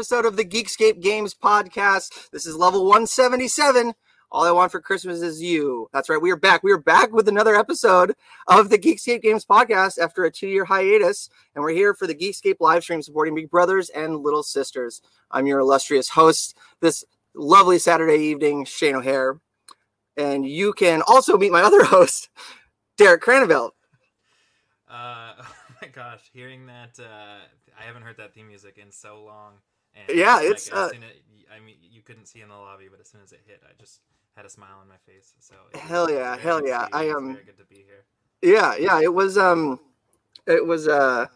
episode of the Geekscape Games podcast. This is level 177. All I want for Christmas is you. That's right. We are back. We are back with another episode of the Geekscape Games podcast after a two-year hiatus, and we're here for the Geekscape live stream supporting Big Brothers and Little Sisters. I'm your illustrious host this lovely Saturday evening, Shane O'Hare, and you can also meet my other host, Derek Craneville. Uh, oh my gosh, hearing that, uh, I haven't heard that theme music in so long. And Yeah, like, it's, uh, I mean, you couldn't see in the lobby, but as soon as it hit, I just had a smile on my face. So Hell yeah, hell yeah. I, am. um, very good to be here. Yeah, yeah, it was um it was uh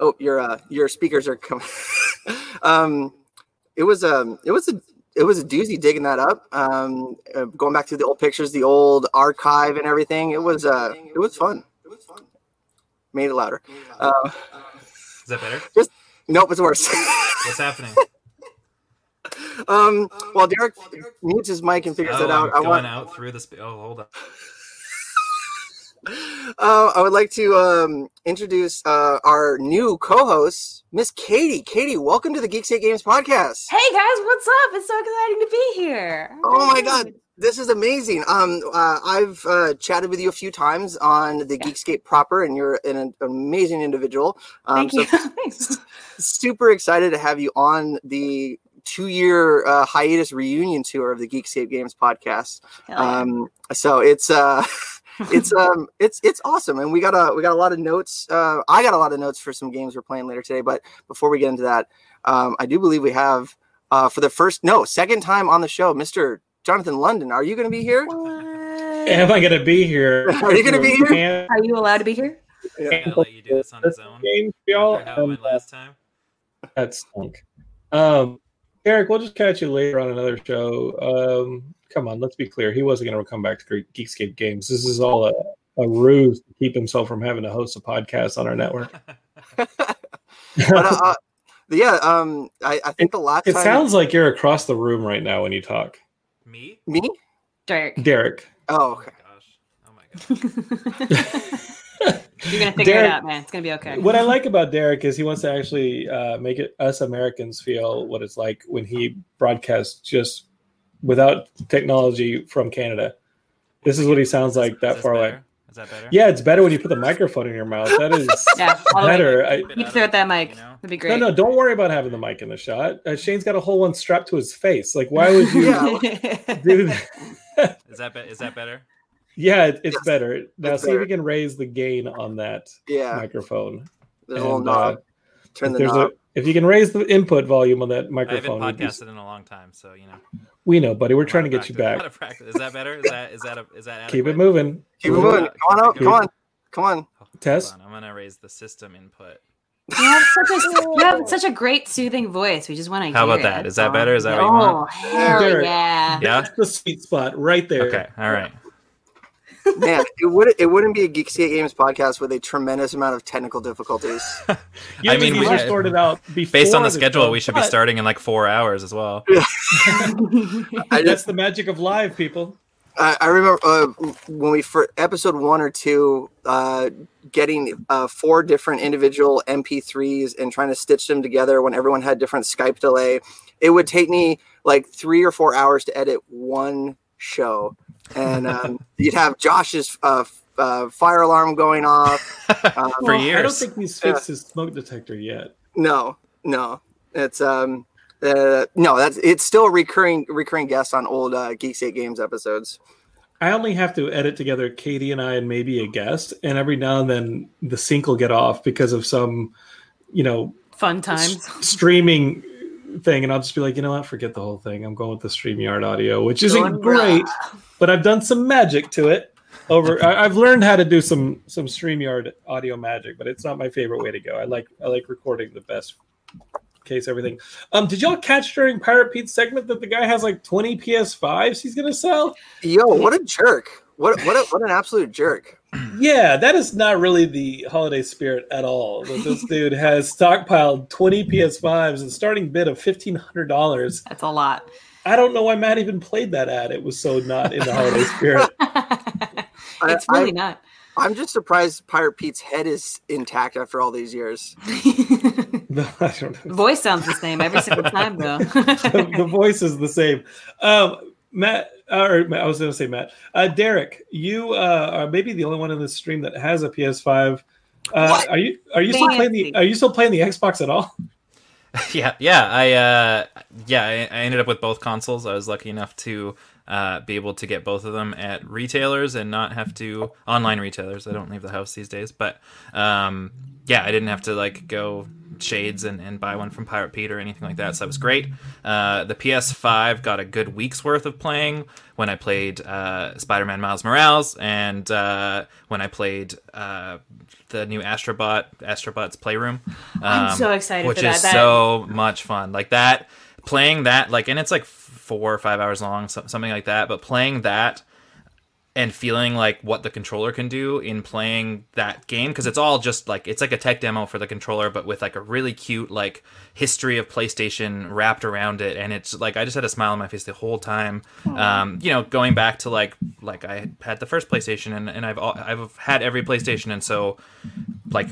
oh your uh your speakers are coming um it was um it was a it was a doozy digging that up um uh, going back to the old pictures the old archive and everything it was uh it was fun It was fun. made it louder uh, Is that better? nope it's worse What's happening? um while derek mutes his mic and figures oh, it out I'm i going want out through the. Sp- oh, hold on. uh, I would like to um, introduce uh, our new co-host, Miss Katie. Katie, welcome to the Geekscape Games podcast. Hey guys, what's up? It's so exciting to be here. Oh my god, this is amazing. Um, uh, I've uh, chatted with you a few times on the Yeah. Geekscape proper, and you're an amazing individual. Um, Thank you. So Thanks. super excited to have you on the two-year uh, hiatus reunion tour of the Geekscape Games podcast. Yeah. Um, so it's uh, it's um, it's it's awesome, and we got a we got a lot of notes. Uh, I got a lot of notes for some games we're playing later today. But before we get into that, um, I do believe we have uh, for the first no second time on the show, Mister Jonathan London. Are you going to be here? Am I going to be here? Are you gonna be here? Can- Are you allowed to be here? I'll let you do this on his own. Game y'all. How Um, last time. that stunk. Um, Eric, we'll just catch you later on another show. Um, come on, let's be clear. He wasn't going to come back to Ge- Geekscape Games. This is all a, a ruse to keep himself from having to host a podcast on our network. But, uh, uh, yeah, um, I, I think the last it time sounds like you're across the room right now when you talk, Me? me. Derek. Derek. Oh, Oh my gosh. Oh my gosh. You're gonna figure Derek- it out, man. It's gonna be okay. What I like about Derek is he wants to actually uh, make it us Americans feel what it's like when he broadcasts just without technology from Canada. This is what he sounds like that far away. better? Is that better? Yeah, it's better when you put the microphone in your mouth. That is Yeah, all the way. better. I, Keep it through of- at that mic. you know? That'd be no, great. no, don't worry about having the mic in the shot. Uh, Shane's got a whole one strapped to his face. Like, why would you Yeah. do that? Is that be- is that better? Yeah, it, it's Yes, better. Now, it's see if we can raise the gain on that Yeah, microphone. there's a knob. uh, Turn if, the knob. a, if you can raise the input volume on that microphone. I haven't microphone, we'd be- in a long time, so you know. We know, buddy. We're trying to get you practice, a lot back. of practice. Is that better? Is that is that a, is that Keep it moving. Keep it moving. Come on up. Come on. Come on. Oh, hold Tess? on, I'm gonna raise the system input. You have such a you have such a great soothing voice. We just want to. How hear about that? it, Is that better? Is that what you oh, want? hell Derek. yeah! Yeah. That's the sweet spot right there. Okay. All right. Man, it would it wouldn't be a Geekscape Games podcast with a tremendous amount of technical difficulties. You I I mean, mean, we- we sorted out before Based on the the schedule, show, we should be starting in like four hours as well. I That's the magic of live, people. I, I remember uh, when we for episode one or two, uh, getting uh, four different individual MP3s and trying to stitch them together when everyone had different Skype delay. It would take me like three or four hours to edit one show, and um, you'd have Josh's uh, uh, fire alarm going off. Um, For years. I don't think he's fixed his smoke detector yet. No, no, it's um, uh, no, that's it's still a recurring recurring guest on old uh, Geekscape Games episodes. I only have to edit together Katie and I and maybe a guest, and every now and then the sync will get off because of some, you know, Fun s- times. streaming thing, and I'll just be like, you know what, forget the whole thing. I'm going with the Streamyard audio, which isn't great, raw. But I've done some magic to it. over. I, I've learned how to do some some Streamyard audio magic, but it's not my favorite way to go. I like I like recording the best case everything. Um, did y'all catch during Pirate Pete's segment that the guy has like 20 PS5s he's gonna sell? Yo, what a jerk! What what a, what an absolute jerk! Yeah, that is not really the holiday spirit at all. That this dude has stockpiled 20 PS5s and starting bid of fifteen hundred dollars. That's a lot. I don't know why Matt even played that ad. It was so not in the holiday spirit. it's I- really I- not. I'm just surprised Pirate Pete's head is intact after all these years. No, I don't know. Voice sounds the same every single time, though. the, the voice is the same. Um, Matt, or I was going to say Matt. Uh, Derek, you uh, are maybe the only one in this stream that has a PS5. Uh, are you are you still playing the Are you still playing the Xbox at all? yeah, yeah. I uh, yeah, I, I ended up with both consoles. I was lucky enough to uh, be able to get both of them at retailers and not have to online retailers. I don't leave the house these days, but um, yeah, I didn't have to like go shades and, and buy one from Pirate Pete or anything like that. So that was great. Uh, the PS5 got a good week's worth of playing when I played uh, Spider-Man Miles Morales and uh, when I played uh, the new Astrobot, Astrobot's Playroom. I'm Um, so excited which for that. is That- so much fun. Like that, playing that, like, and it's like four or five hours long, something like that. But playing that and feeling like what the controller can do in playing that game because it's all just like it's like a tech demo for the controller but with like a really cute like history of playstation wrapped around it. And it's like i just had a smile on my face the whole time. Um, you know going back to like like i had the first playstation and, and i've al- i've had every playstation. And so like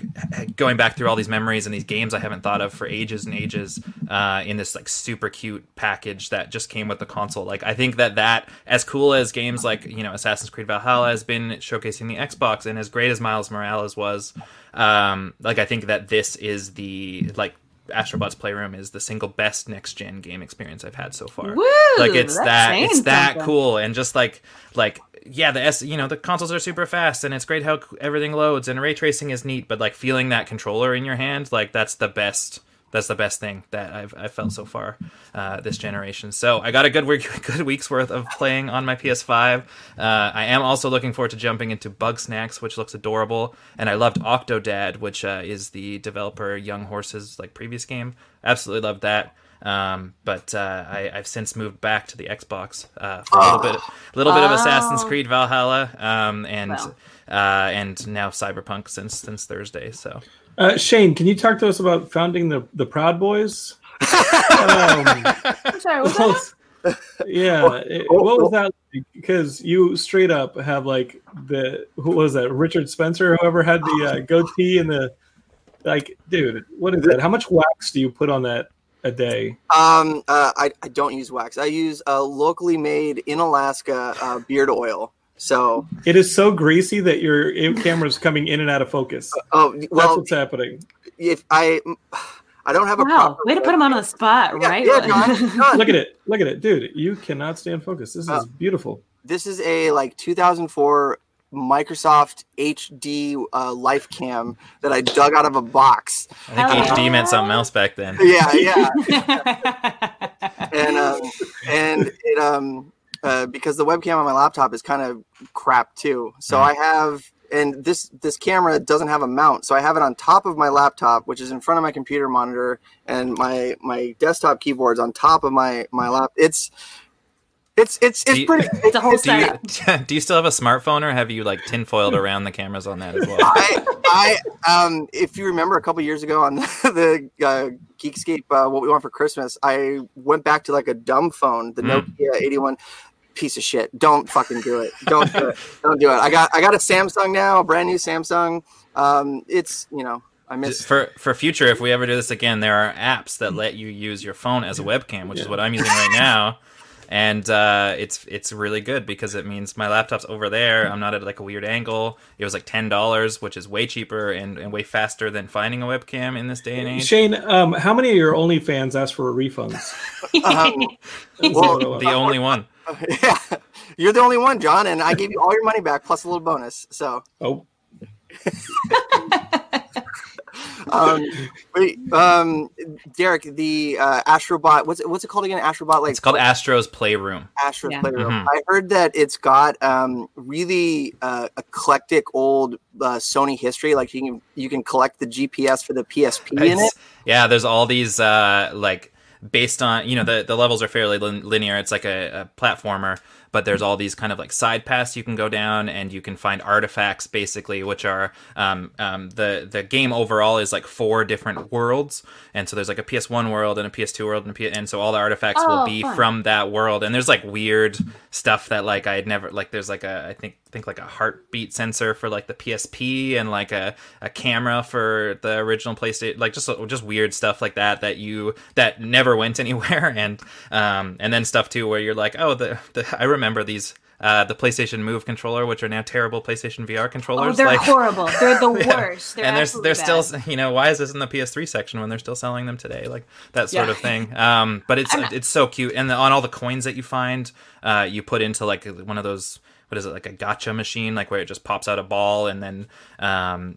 going back through all these memories and these games I haven't thought of for ages and ages uh, in this like super cute package that just came with the console. Like I think that that as cool as games like you know Assassin's Creed Valhalla has been showcasing the Xbox and as great as Miles Morales was, um, like I think that this is the like. Astrobot's Playroom is the single best next gen game experience I've had so far Woo! like it's that it's that something. cool and just like like yeah the s you know the consoles are super fast and it's great how everything loads and ray tracing is neat but like feeling that controller in your hand like that's the best that's the best thing that I've, I've felt so far uh, this generation. So I got a good week, good week's worth of playing on my PS5. Uh, I am also looking forward to jumping into Bugsnax, which looks adorable, and I loved Octodad, which uh, is the developer Young Horses like previous game. Absolutely loved that. Um, but uh, I, I've since moved back to the Xbox uh, for a little bit, a little bit of Assassin's Oh. Creed Valhalla, um, and Well. uh, and now Cyberpunk since since Thursday. So Uh, Shane, can you talk to us about founding the the Proud Boys? um, I'm sorry, what's that? yeah, it- what was that? like? Because you straight up have like the who was that? Richard Spencer, whoever had the uh, goatee and the like, dude, what is that? How much wax do you put on that a day? Um, uh, I, I don't use wax. I use a locally made in Alaska uh, beard oil. So, It is so greasy that your camera's coming in and out of focus. oh That's well, what's happening. if I I don't have a Wow, proper way to put him on the spot, Yeah, right? yeah, John, John, Look at it. Look at it, dude. You cannot stay in focus. This is Uh, beautiful. This is a like 2004 Microsoft HD uh, Life Cam that I dug out of a box. I think Oh. HD meant something else back then. Yeah, yeah. and um, and it um uh, because the webcam on my laptop is kind of crap too. So Mhm. I have and this this camera doesn't have a mount, so I have it on top of my laptop, which is in front of my computer monitor, and my my desktop keyboard's on top of my my lap. It's it's it's it's you- pretty. it's a whole Do you, do you still have a smartphone or have you like tinfoiled around the cameras on that as well? I, I, um, if you remember a couple years ago on the uh, Geekscape, uh, what we want for Christmas, I went back to like a dumb phone, the Mm. Nokia 81. Piece of shit. Don't fucking do it. Don't do it. Don't do it. I got, I got a Samsung now, a brand new Samsung. Um, it's, you know, I miss. For for future, if we ever do this again, there are apps that let you use your phone as a webcam, which is what I'm using right now. And uh, it's it's really good because it means my laptop's over there. I'm not at like a weird angle. It was like ten dollars, which is way cheaper and, and way faster than finding a webcam in this day and age. Shane, um, how many of your OnlyFans ask for refunds? Um, Well, what it was. The only one. yeah, you're the only one, John, and I gave you all your money back plus a little bonus. So, oh, um, wait, um, Derek, the uh, Astrobot. What's it, what's it called again? Astrobot, like It's called Astro's Playroom. Astro Yeah. Playroom. Mhm. I heard that it's got um, really uh, eclectic old uh, Sony history. Like you can you can collect the GPS for the PSP in it. Yeah, there's all these uh, like based on you know the the levels are fairly lin- linear. It's like a, a platformer, but there's all these kind of like side paths you can go down, and you can find artifacts basically, which are um, um, the the game overall is like four different worlds, and so there's like a PS1 world and a PS2 world, and, a P- and so all the artifacts will Oh, be fun. from that world. And there's like weird stuff that like I had never like. There's like a I think think like a heartbeat sensor for like the PSP and like a, a camera for the original PlayStation, like just just weird stuff like that that you that never went anywhere, and um and then stuff too where you're like, oh the, the I remember these. Uh, the PlayStation Move controller, which are now terrible PlayStation VR Oh, controllers, they're like, horrible. They're the Yeah. worst. They're and they're they're still you know why is this in the PS3 section when they're still selling them today like that sort Yeah. of thing um but it's not- it's so cute and the, on all the coins that you find uh you put into like one of those what is it like a gacha machine like where it just pops out a ball and then um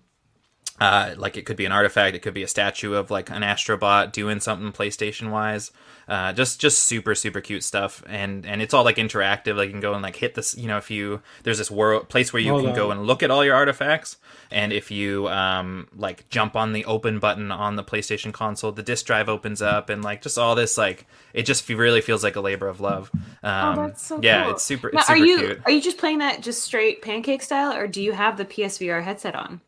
uh, like it could be an artifact, it could be a statue of like an astrobot doing something PlayStation wise. Uh, just just super super cute stuff, and and it's all like interactive. Like you can go and like hit this. You know, if you there's this world place where you Hold can on. go and look at all your artifacts, and if you um like jump on the open button on the PlayStation console, the disk drive opens up, and like just all this like it just really feels like a labor of love. Um, Oh, that's so yeah, cool. it's super. Now, It's are super you cute. are you just playing that just straight pancake style, or do you have the PSVR headset on?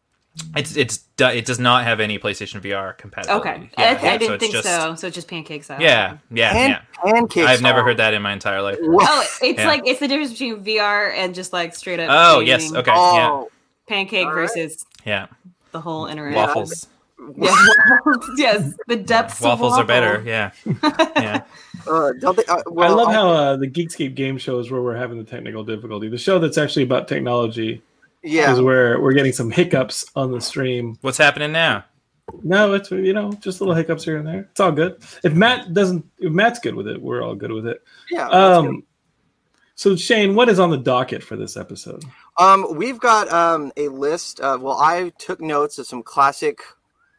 It's it's it does not have any PlayStation VR compatibility. Okay, Yeah, I, I yeah, didn't it's think just- so. So it's just pancakes style. Yeah, yeah, Pan- yeah. pancake I've never style. heard that in my entire life. Oh, it's Yeah. like it's the difference between VR and just like straight up. Oh, yes, gaming. okay. yeah. Oh, Pancake All right. versus Yeah, the whole internet. waffles. Yeah, yes, the depths. Waffles of are better. Yeah, yeah. uh, don't they, uh, well, I love I- how uh, the Geekscape game show is where we're having the technical difficulty. The show that's actually about technology yeah. is where we're getting some hiccups on the stream. What's happening now? No, it's you know just little hiccups here and there. It's all good. If Matt doesn't, if Matt's good with it, we're all good with it. Yeah. Um, so Shane, what is on the docket for this episode? Um, we've got um, a list of, well, I took notes of some classic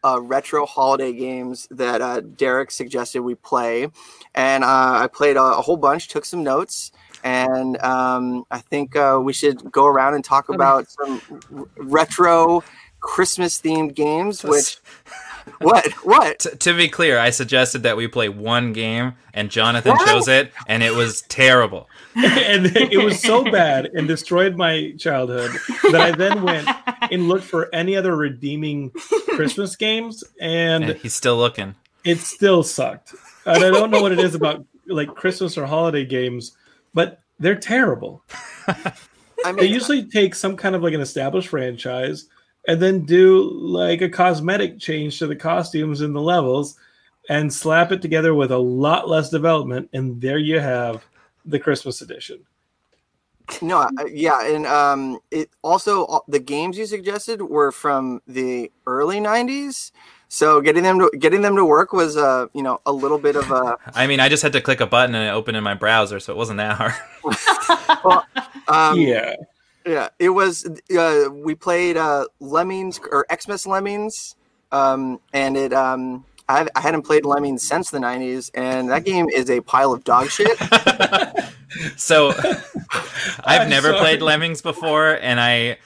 uh, retro holiday games that uh, Derek suggested we play. And uh, I played a, a whole bunch, took some notes. And um, I think uh, we should go around and talk Okay. about some r- retro Christmas themed games, which, what, what? T- to be clear, I suggested that we play one game, and Jonathan What? chose it, and it was terrible. and it was so bad and destroyed my childhood that I then went and looked for any other redeeming Christmas games, and And he's still looking. it still sucked. And I don't know what it is about like Christmas or holiday games, but they're terrible. I mean, They usually take some kind of like an established franchise and then do like a cosmetic change to the costumes and the levels and slap it together with a lot less development, and there you have the Christmas edition. No, yeah, and um, it also the games you suggested were from the early '90s, so getting them to getting them to work was uh, you know, a little bit of a I mean, I just had to click a button and it opened in my browser, so it wasn't that hard. um, yeah. yeah. It was uh, we played uh, Lemmings or Xmas Lemmings, um, and it um, I, I hadn't played Lemmings since the '90s, and that game is a pile of dog shit. so I've I'm never sorry. played Lemmings before, and I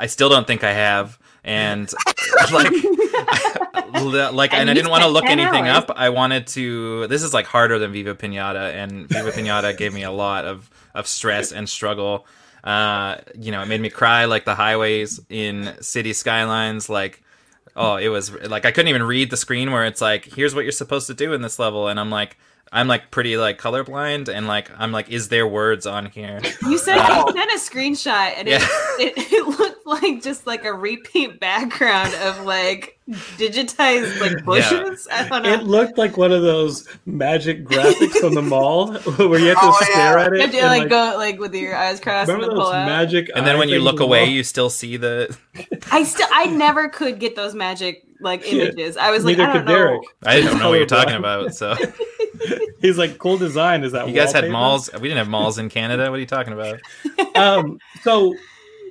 I still don't think I have. And like, like, and, And I didn't want to look anything hours. up. I wanted to. This is like harder than Viva Pinata, and Viva Pinata gave me a lot of of stress and struggle. Uh, you know, it made me cry like the highways in City Skylines. Like, oh, it was like I couldn't even read the screen where it's like, here's what you're supposed to do in this level, and I'm like. I'm like pretty like colorblind and like I'm like, is there words on here? You said Oh. you sent a screenshot, and Yeah. it, it it looked like just like a repeat background of like digitized like bushes. I don't know. It looked like one of those magic graphics from the mall where you have to Oh, stare yeah. at it. You have to and, like, go like with your eyes crossed and remember then pull those out. magic And then when you look away, you still see the. I still I never could get those magic like Yeah. images. I was like, Neither I don't could Derek. know. I don't know what you're talking about. So He's like, cool design. Is that you guys had malls. We didn't have malls in Canada. What are you talking about? um, so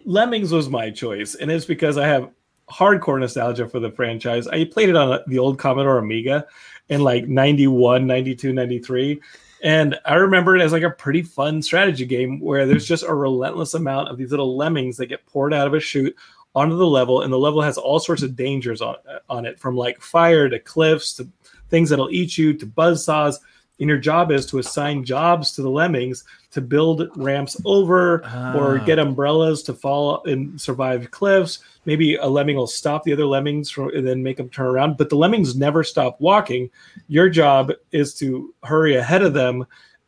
Lemmings was my choice, and it's because I have hardcore nostalgia for the franchise. I played it on uh, the old Commodore Amiga in like 91, 92, 93. And I remember it as like a pretty fun strategy game where there's just a relentless amount of these little lemmings that get poured out of a chute onto the level, and the level has all sorts of dangers on uh, on it, from like fire to cliffs to things that'll eat you to buzz saws. And your job is to assign jobs to the lemmings to build ramps over or Ah. get umbrellas to fall and survive cliffs. Maybe a lemming will stop the other lemmings from, and then make them turn around. But the lemmings never stop walking. Your job is to hurry ahead of them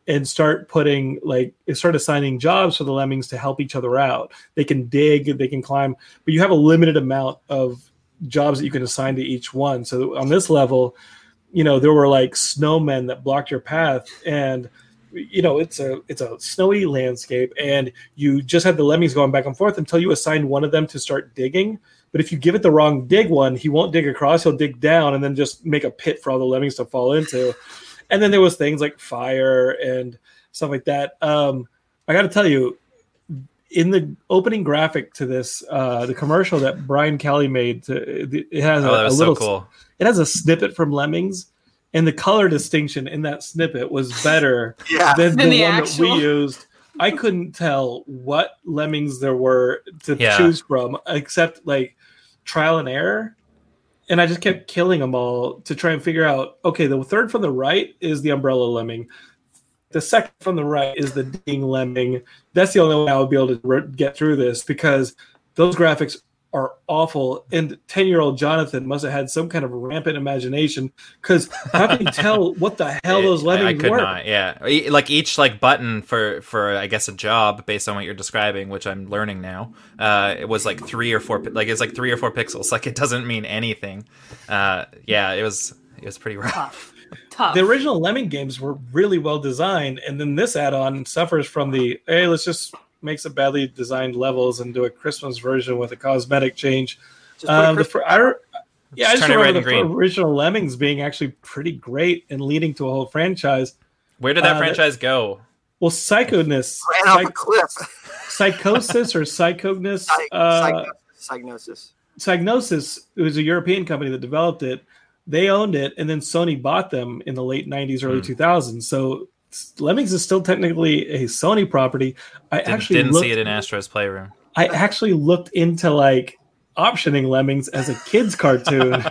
and start putting like start assigning jobs for the lemmings to help each other out. They can dig, they can climb, but you have a limited amount of jobs that you can assign to each one. So on this level, you know, there were like snowmen that blocked your path and you know, it's a it's a snowy landscape and you just had the lemmings going back and forth until you assign one of them to start digging. But if you give it the wrong dig one, he won't dig across, he'll dig down and then just make a pit for all the lemmings to fall into. And then there was things like fire and stuff like that. Um, I got to tell you, in the opening graphic to this, uh, the commercial that Brian Kelly made, to, it has Oh, a, that a little, so cool. It has a snippet from Lemmings, and the color distinction in that snippet was better Yeah. than the, Than the one that we used. I couldn't tell what lemmings there were to Yeah. choose from, except like trial and error. And I just kept killing them all to try and figure out. Okay, the third from the right is the umbrella lemming. The second from the right is the ding lemming. That's the only way I would be able to re- get through this because those graphics are awful. And ten-year-old Jonathan must have had some kind of rampant imagination because how can you tell what the hell those I- I, lemmings could were? not. Yeah, like each like button for for I guess a job based on what you're describing, which I'm learning now. Uh, it was like three or four. Like it's like three or four pixels. Like it doesn't mean anything. Uh, yeah, it was it was pretty rough. Tough. Tough. the original Lemming games were really well designed, and then this add-on suffers from the hey, let's just make some badly designed levels and do a Christmas version with a cosmetic change. Just put a Um, the, Christmas- fir- I, re- yeah, I Just just turn it red remember the green. original Lemmings being actually pretty great and leading to a whole franchise. Where did that Uh, franchise go? Well, Psychoness, ran off a cliff. Psychosis or Psychogness, Psych- uh, psych- Psygnosis. Psygnosis, it was a European company that developed it. They owned it, and then Sony bought them in the late '90s, early Hmm. 2000s. So Lemmings is still technically a Sony property. I Didn't, actually didn't looked, see it in Astro's Playroom. I actually looked into like optioning Lemmings as a kids cartoon,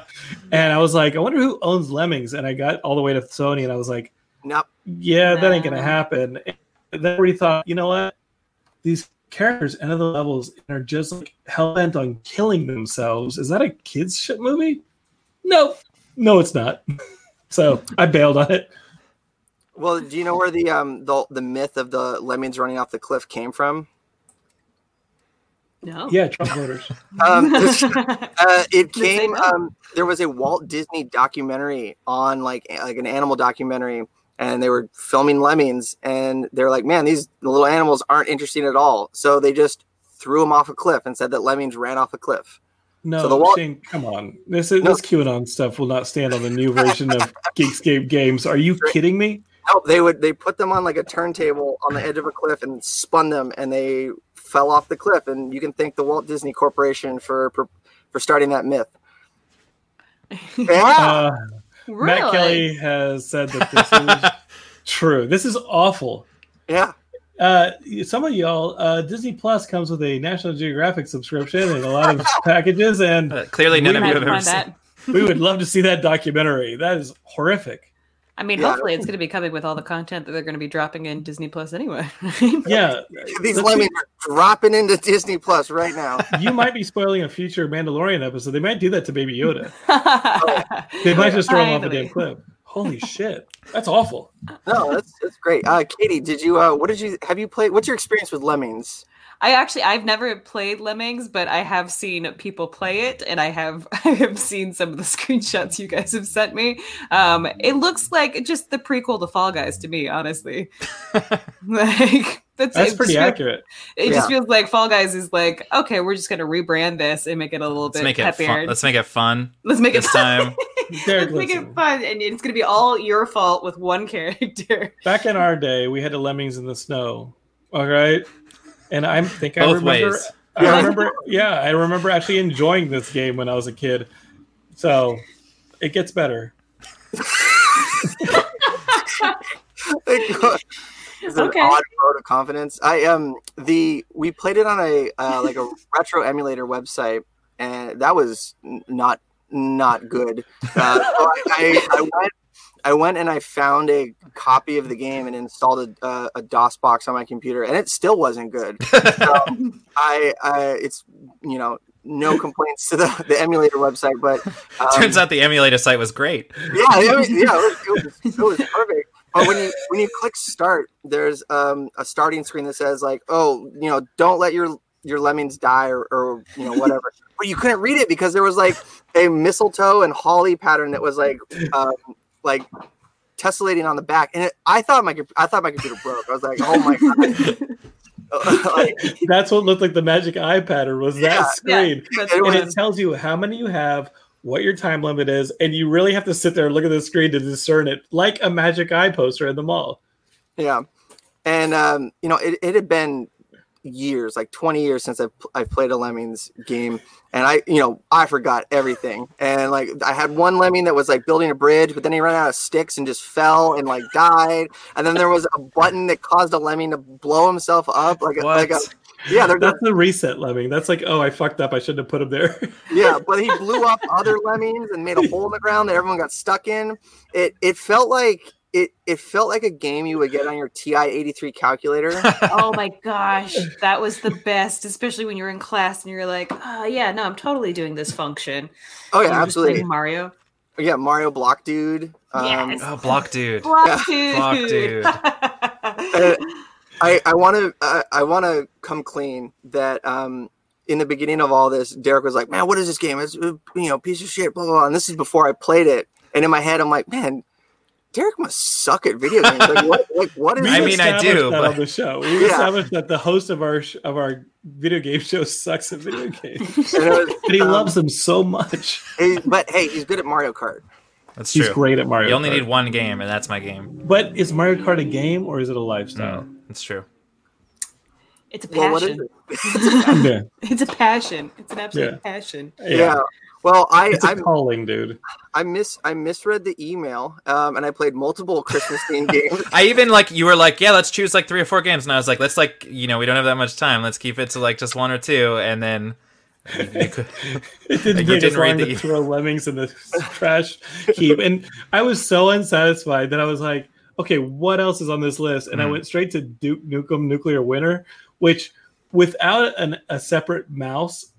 and I was like, I wonder who owns Lemmings. And I got all the way to Sony, and I was like, Nope. Yeah, that ain't gonna happen. And then we thought, you know what? These characters enter the levels and are just like hell bent on killing themselves. Is that a kids shit movie? No, no, it's not. so I bailed on it. Well, do you know where the um the the myth of the lemmings running off the cliff came from? no. Yeah, Trump voters. Um, this- uh, it came. Um, there was a Walt Disney documentary on like like an animal documentary, and they were filming lemmings, and they're like, "Man, these little animals aren't interesting at all." So they just threw them off a cliff and said that lemmings ran off a cliff. No, So the Walt- Shane, come on. This is No. this QAnon stuff will not stand on the new version of Geekscape games. Are you kidding me? No, they would they put them on like a turntable on the edge of a cliff and spun them, and they fell off the cliff. And you can thank the Walt Disney Corporation for for, for starting that myth. Yeah, Uh, really? Matt Kelly has said that this is true. This is awful. yeah. Uh, some of y'all, uh, Disney Plus comes with a National Geographic subscription and a lot of packages, and Uh, clearly, none of you have ever seen. that. we would love to see that documentary. That is horrific. I mean, Yeah. hopefully it's going to be coming with all the content that they're going to be dropping in Disney Plus anyway. Yeah, These Let's lemmings are dropping into Disney Plus right now. you might be spoiling a future Mandalorian episode. They might do that to Baby Yoda. They might just throw him off a damn cliff. Holy shit, that's awful. No, that's that's great. Uh, Katie, did you? Uh, what did you? Have you played? What's your experience with lemmings? I actually I've never played Lemmings, but I have seen people play it, and I have I have seen some of the screenshots you guys have sent me. Um, it looks like just the prequel to Fall Guys to me, honestly. like that's, That's pretty just feels- accurate. It just Yeah. feels like Fall Guys is like okay, we're just gonna rebrand this and make it a little Let's bit make it fun. Let's make it fun Let's make it this fun. time. Derek, Let's make it fun, and it's gonna be all your fault with one character. Back in our day, we had a Lemmings in the snow. All right, and I think I remember. ways. I remember. Yeah, I remember actually enjoying this game when I was a kid. So it gets better. It's an Okay. odd vote of confidence. I um the we played it on a uh, like a retro emulator website, and that was n- not not good. Uh, so I, I, I went I went and I found a copy of the game and installed a, uh, a DOS box on my computer, and it still wasn't good. So I, I it's you know no complaints to the, the emulator website, but um, Turns out the emulator site was great. yeah, it was, yeah, it was, it was, it was perfect. But when you when you click start, there's um, a starting screen that says like, oh, you know, don't let your your lemmings die or, or you know whatever. but you couldn't read it because there was like a mistletoe and holly pattern that was like um, like tessellating on the back, and it, I thought my I thought my computer broke. I was like, oh my god. Like, That's what looked like the magic eye pattern was Yeah, that screen. It and was- it tells you how many you have, what your time limit is, and you really have to sit there and look at the screen to discern it, like a magic eye poster in the mall. Yeah, and um, you know, it, it had been years, like twenty years since I've I've played a Lemmings game, and I, you know, I forgot everything. And like, I had one Lemming that was like building a bridge, but then he ran out of sticks and just fell and like died. And then there was a button that caused a Lemming to blow himself up, like a, like a yeah, That's the reset lemming. That's like, oh, I fucked up. I shouldn't have put him there. yeah, but he blew up other lemmings and made a hole in the ground that everyone got stuck in. It it felt like it it felt like a game you would get on your TI eighty three calculator. oh my gosh, that was the best, especially when you're in class and you're like, oh yeah, no, I'm totally doing this function. Oh yeah, you're playing absolutely. Mario. Yeah, Mario Block Dude. Um, Yes. Oh, block dude. Block dude. Block dude. Uh, I I want to uh, I want to come clean that um in the beginning of all this, Derek was like, "Man, what is this game? It's uh, you know piece of shit." Blah blah blah. And this is before I played it, and in my head, I'm like, "Man, Derek must suck at video games. Like what? Like what is?" We I mean, I do, that but- on the show. We Yeah. established that the host of our sh- of our video game show sucks at video games, was- but he um, loves them so much. he- but hey, he's good at Mario Kart. That's He's true. He's great at Mario. You only Kart. need one game, and that's my game. But is Mario Kart a game or is it a lifestyle? No, that's true. It's a Well, what is passion. it? Yeah, It's a passion. It's an absolute Yeah. passion. Yeah. yeah. Well, I It's a I calling, dude. I miss I misread the email, um, and I played multiple Christmas themed games. I even like you were like, yeah, let's choose like three or four games, and I was like, let's like you know we don't have that much time. Let's keep it to like just one or two, and then you, you could, It didn't You didn't read the to throw lemmings in the trash heap, and I was so unsatisfied that I was like, "Okay, what else is on this list?" And I Mhm. went straight to Duke Nukem Nuclear Winter, which, without an, a separate mouse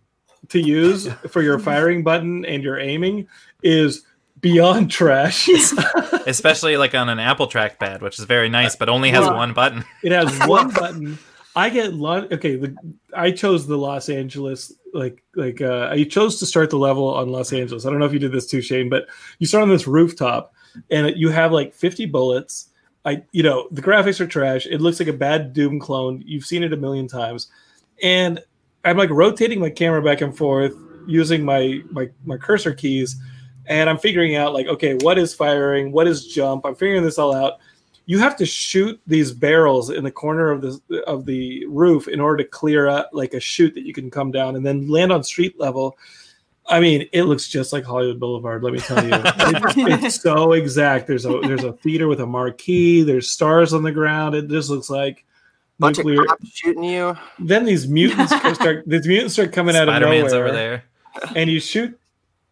to use for your firing button and your aiming, is beyond trash. especially like on an Apple trackpad, which is very nice, but only has Well- one button. It has one button. I get lo- okay. The, I chose the Los Angeles like like uh, I chose to start the level on Los Angeles. I don't know if you did this too, Shane, but you start on this rooftop and you have like 50 bullets. I you know the graphics are trash. It looks like a bad Doom clone. You've seen it a million times, and I'm like rotating my camera back and forth using my my my cursor keys, and I'm figuring out like okay, what is firing? What is jump? I'm figuring this all out you have to shoot these barrels in the corner of the of the roof in order to clear up like a chute that you can come down and then land on street level. I mean, it looks just like Hollywood Boulevard. Let me tell you, it's, it's so exact. There's a there's a theater with a marquee. There's stars on the ground. It just looks like Bunch nuclear. of cops shooting you. Then these mutants start. These mutants start coming out of Spider Man's nowhere over there. and you shoot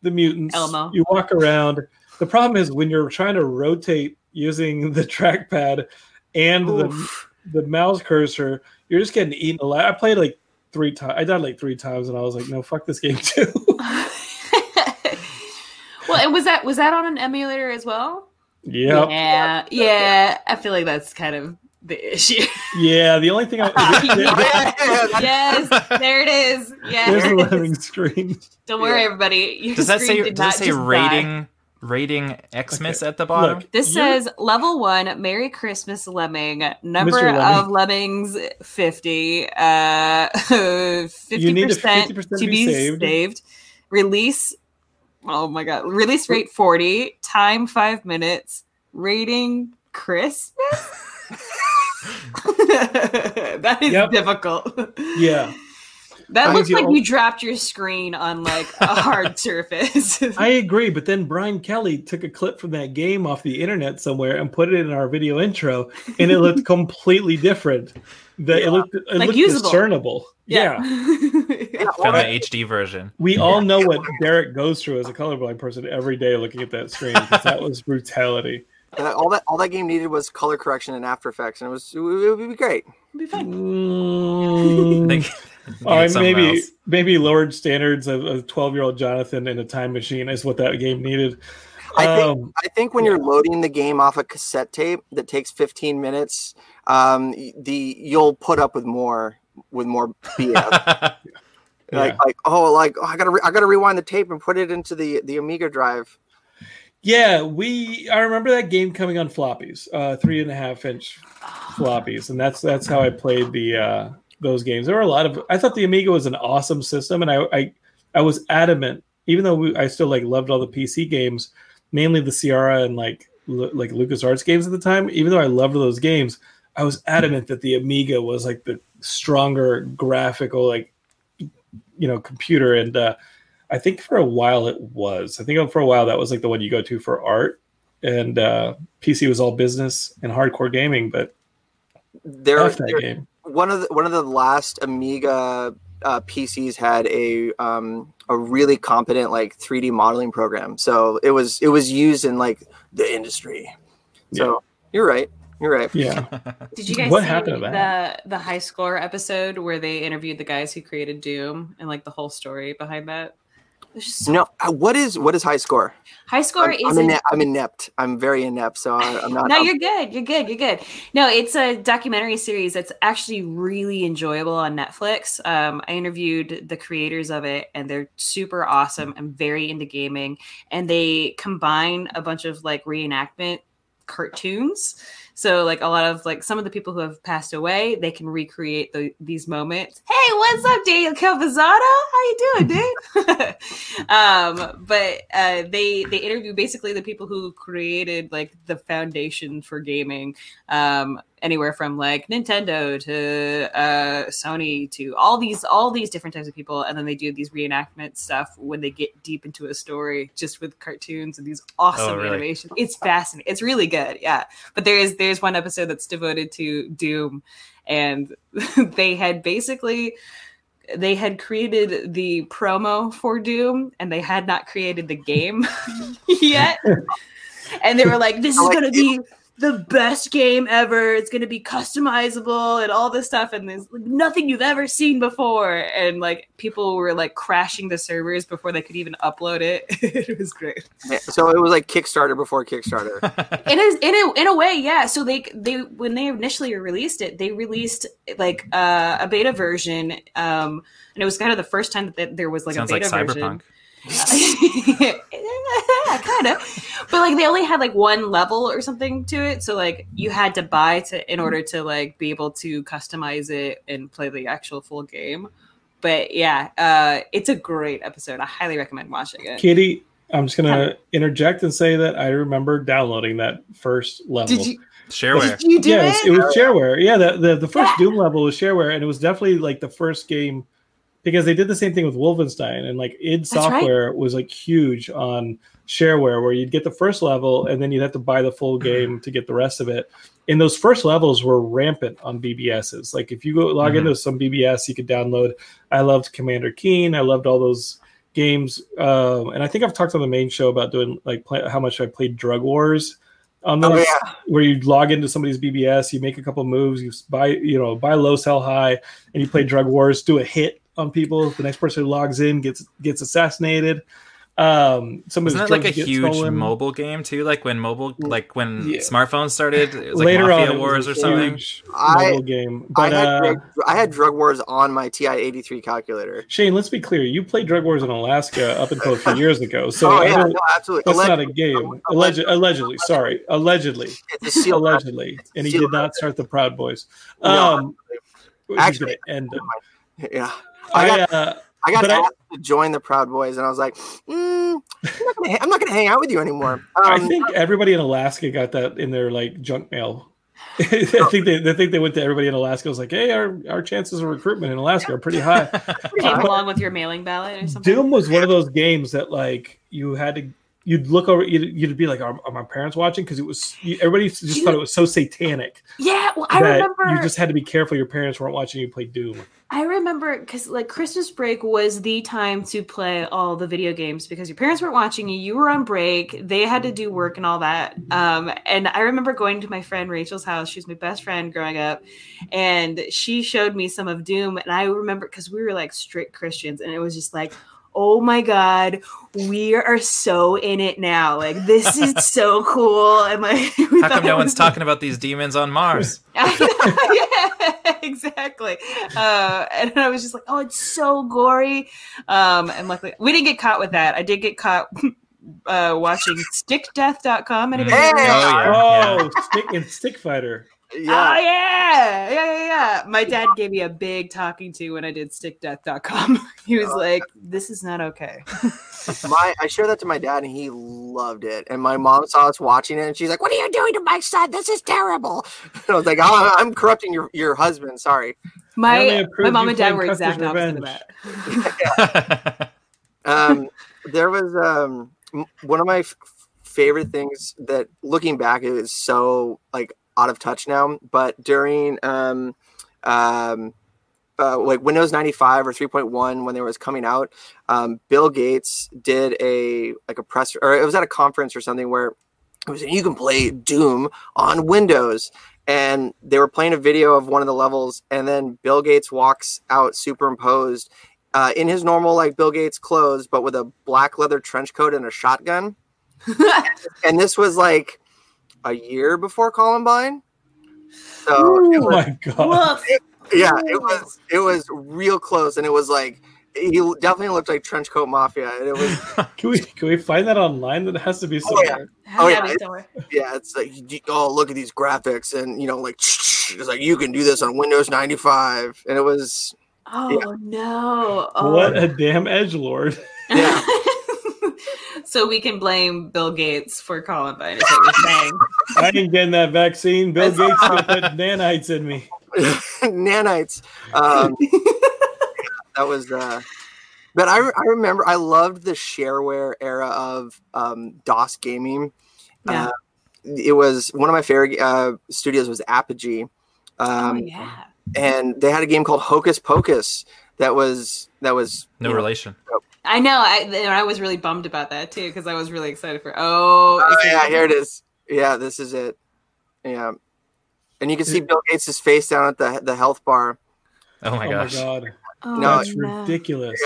the mutants. Elmo. You walk around. The problem is when you're trying to rotate using the trackpad and the, Oof. the mouse cursor, you're just getting eaten alive. I played like three times. I died like three times, and I was like, no, fuck this game too. well, and was that was that on an emulator as well? yep. Yeah, yeah. I feel like that's kind of the issue. Yeah. The only thing I yes, there it is. Yeah. there's a lemming screen. Don't worry, Yeah. everybody. Your Does that say did does not say just die. rating rating Xmas at the bottom? Look, This you're- says level one, Merry Christmas Lemming. Number Lemming. of lemmings 50. Uh 50% You need a 50% to be be saved. saved. Release oh my god. Release rate 40. Time five minutes. Rating Christmas? that is Yep. difficult. Yeah. That I looks feel- like you dropped your screen on like a hard surface. I agree, but then Brian Kelly took a clip from that game off the internet somewhere and put it in our video intro, and it looked completely different. The, It looked it Like looked usable. discernible. Yeah. Yeah, all Found the HD version. we all know what Derek goes through as a colorblind person every day looking at that screen because that was brutality. Uh, all that all that game needed was color correction and After Effects, and it was it would be great. Be fun. Mm, I think needed something maybe else. maybe lowered standards of a twelve year old Jonathan in a time machine is what that game needed. I think Um, I think when you're loading the game off a cassette tape that takes 15 minutes, um, the you'll put up with more with more BS. like Yeah. like oh like oh, I gotta re- I gotta rewind the tape and put it into the the Amiga drive. Yeah, we. I remember that game coming on floppies, uh, three and a half inch floppies, and that's that's how I played the uh, those games. There were a lot of. I thought the Amiga was an awesome system, and I I, I was adamant, even though we, I still like loved all the PC games, mainly the Sierra and like Lu- like LucasArts games at the time. Even though I loved those games, I was adamant that the Amiga was like the stronger graphical like you know computer and. uh I think for a while it was. I think for a while that was like the one you go to for art, and uh, PC was all business and hardcore gaming. But There, F that there- game. one of the one of the last Amiga uh, PCs had a um, a really competent like 3D modeling program. So it was it was used in like the industry. So you're right. You're right. Yeah, Did you guys What see happened to the the high score episode where they interviewed the guys who created Doom and like the whole story behind that? So No, what is what is high score? high score I'm, is I'm, ine- I'm inept. I'm very inept, so I, I'm not. no, I'm- you're good. You're good. You're good. No, it's a documentary series that's actually really enjoyable on Netflix. Um, I interviewed the creators of it, and they're super awesome and very into gaming. And they combine a bunch of like reenactment cartoons. So, like a lot of like some of the people who have passed away, they can recreate the, these moments. Hey, what's up, Daniel Calvizzato? How you doing, dude? um, but uh, they they interview basically the people who created like the foundation for gaming, um, anywhere from like Nintendo to uh, Sony to all these all these different types of people, and then they do these reenactment stuff when they get deep into a story, just with cartoons and these awesome Oh, really? animations. It's fascinating. It's really good, yeah. But there is there's one episode that's devoted to Doom, and they had basically they had created the promo for Doom and they had not created the game yet. And they were like, this is Like, going to be the best game ever. It's going to be customizable and all this stuff. And there's like, nothing you've ever seen before. And like people were like crashing the servers before they could even upload it. it was great. So it was like Kickstarter before Kickstarter. It is in a in a way, yeah. So they they when they initially released it, they released like uh, a beta version, um, and it was kind of the first time that there was like Sounds a like beta Cyberpunk. version. yeah, kind of. But like they only had like one level or something to it, so like you had to buy to in order to like be able to customize it and play the actual full game. But yeah, uh, it's a great episode. I highly recommend watching it. Katie, I'm just gonna interject and say that I remember downloading that first level. Did you Shareware. did you do yes, it? it was shareware. Yeah, the, the, the first Yeah. Doom level was shareware, and it was definitely like the first game because they did the same thing with Wolfenstein, and like id right. Software was like huge on shareware, where you'd get the first level and then you'd have to buy the full game to get the rest of it. And those first levels were rampant on BBSs. Like if you go log Mhm. into some BBS, you could download. I loved Commander Keen. I loved all those games, um, and I think I've talked on the main show about doing like play, how much I played Drug Wars on Oh, those yeah. where you log into somebody's BBS, you make a couple moves, you buy, you know, buy low, sell high, and you play drug wars, do a hit on people. The next person who logs in gets gets assassinated. Um, some of Isn't that like a huge stolen. mobile game too? Like when mobile, like when Yeah. smartphones started, it was like Later Mafia on, it Wars or was a something. huge I- mobile game. I But had uh, drug, I had Drug Wars on my TI eighty three calculator. Shane, let's be clear. You played drug wars in Alaska up until a few years ago, so oh yeah, don't- no, absolutely. that's not a game. Alleged, allegedly, sorry, allegedly, it's a seal. allegedly, and he did not start the Proud Boys. No, Um, which is Actually- end him. Yeah, I I, got uh, I got but I- asked to join the Proud Boys, and I was like, mm, I'm, not gonna, ha- I'm not gonna hang out with you anymore. Um, I think everybody in Alaska got that in their like junk mail I think they, they think they went to everybody in Alaska. Was like, hey, our, our chances of recruitment in Alaska are pretty high. Came along with your mailing ballot or something. Doom was one of those games that like you had to you'd look over you'd, you'd be like are, are my parents watching because it was you, everybody just You- thought it was so satanic Yeah, well, I remember. you just had to be careful your parents weren't watching you play Doom. I remember because like Christmas break was the time to play all the video games because your parents weren't watching you. You were on break. They had to do work and all that. Um, and I remember going to my friend Rachel's house. She was my best friend growing up, and she showed me some of Doom. And I remember because we were like strict Christians, and it was just like. Oh my god, we are so in it now. Like this is so cool. And like How come no one's was- talking about these demons on Mars? yeah, exactly. Uh, and I was just like, oh, it's so gory. Um, and luckily, we didn't get caught with that. I did get caught uh, watching stickdeath.com. Anybody Hey! remember that? Oh, yeah. Oh, stick and stick fighter. Oh Yeah. yeah, yeah, yeah, yeah. My dad gave me a big talking to when I did stickdeath.com. He was like, "This is not okay." my I showed that to my dad and he loved it. And my mom saw us watching it and she's like, "What are you doing to my son? This is terrible." And I was like, oh, "I'm corrupting your your husband. Sorry." My my mom and dad were Custer's exact opposite of that. Um, there was um one of my f- favorite things that looking back it is so like out of touch now. But during um um uh, like Windows 95 or 3.1 when they was coming out, um, Bill Gates did a like a press or it was at a conference or something where it was you can play Doom on Windows. And they were playing a video of one of the levels, and then Bill Gates walks out superimposed uh, in his normal like Bill Gates clothes, but with a black leather trench coat and a shotgun. And this was like a year before Columbine. So Oh was, my god. Woof. yeah, it was it was real close, and it was like he definitely looked like trench coat mafia, and it was Can we can we find that online? That has to be Oh, yeah. somewhere. Oh, Yeah, yeah, me it- somewhere. yeah, it's like oh look at these graphics, and you know like it's like you can do this on Windows ninety five, and it was Oh no! Oh. What a damn edge lord. Yeah. so we can blame Bill Gates for Columbine. Is what you're saying? I ain't getting that vaccine. Bill That's- Gates gonna put nanites in me. nanites. Um, that was uh but I, I remember I loved the shareware era of um, DOS gaming. Yeah. Uh, it was one of my favorite uh, studios was Apogee, um, oh yeah. and they had a game called Hocus Pocus that was that was no you know, relation. I know. I and I was really bummed about that too because I was really excited for. Oh, Oh, is yeah, here it is. Yeah, this is it. Yeah, and you can see Bill Gates' face down at the the health bar. Oh my oh gosh. my god. Oh, No, That's no. ridiculous.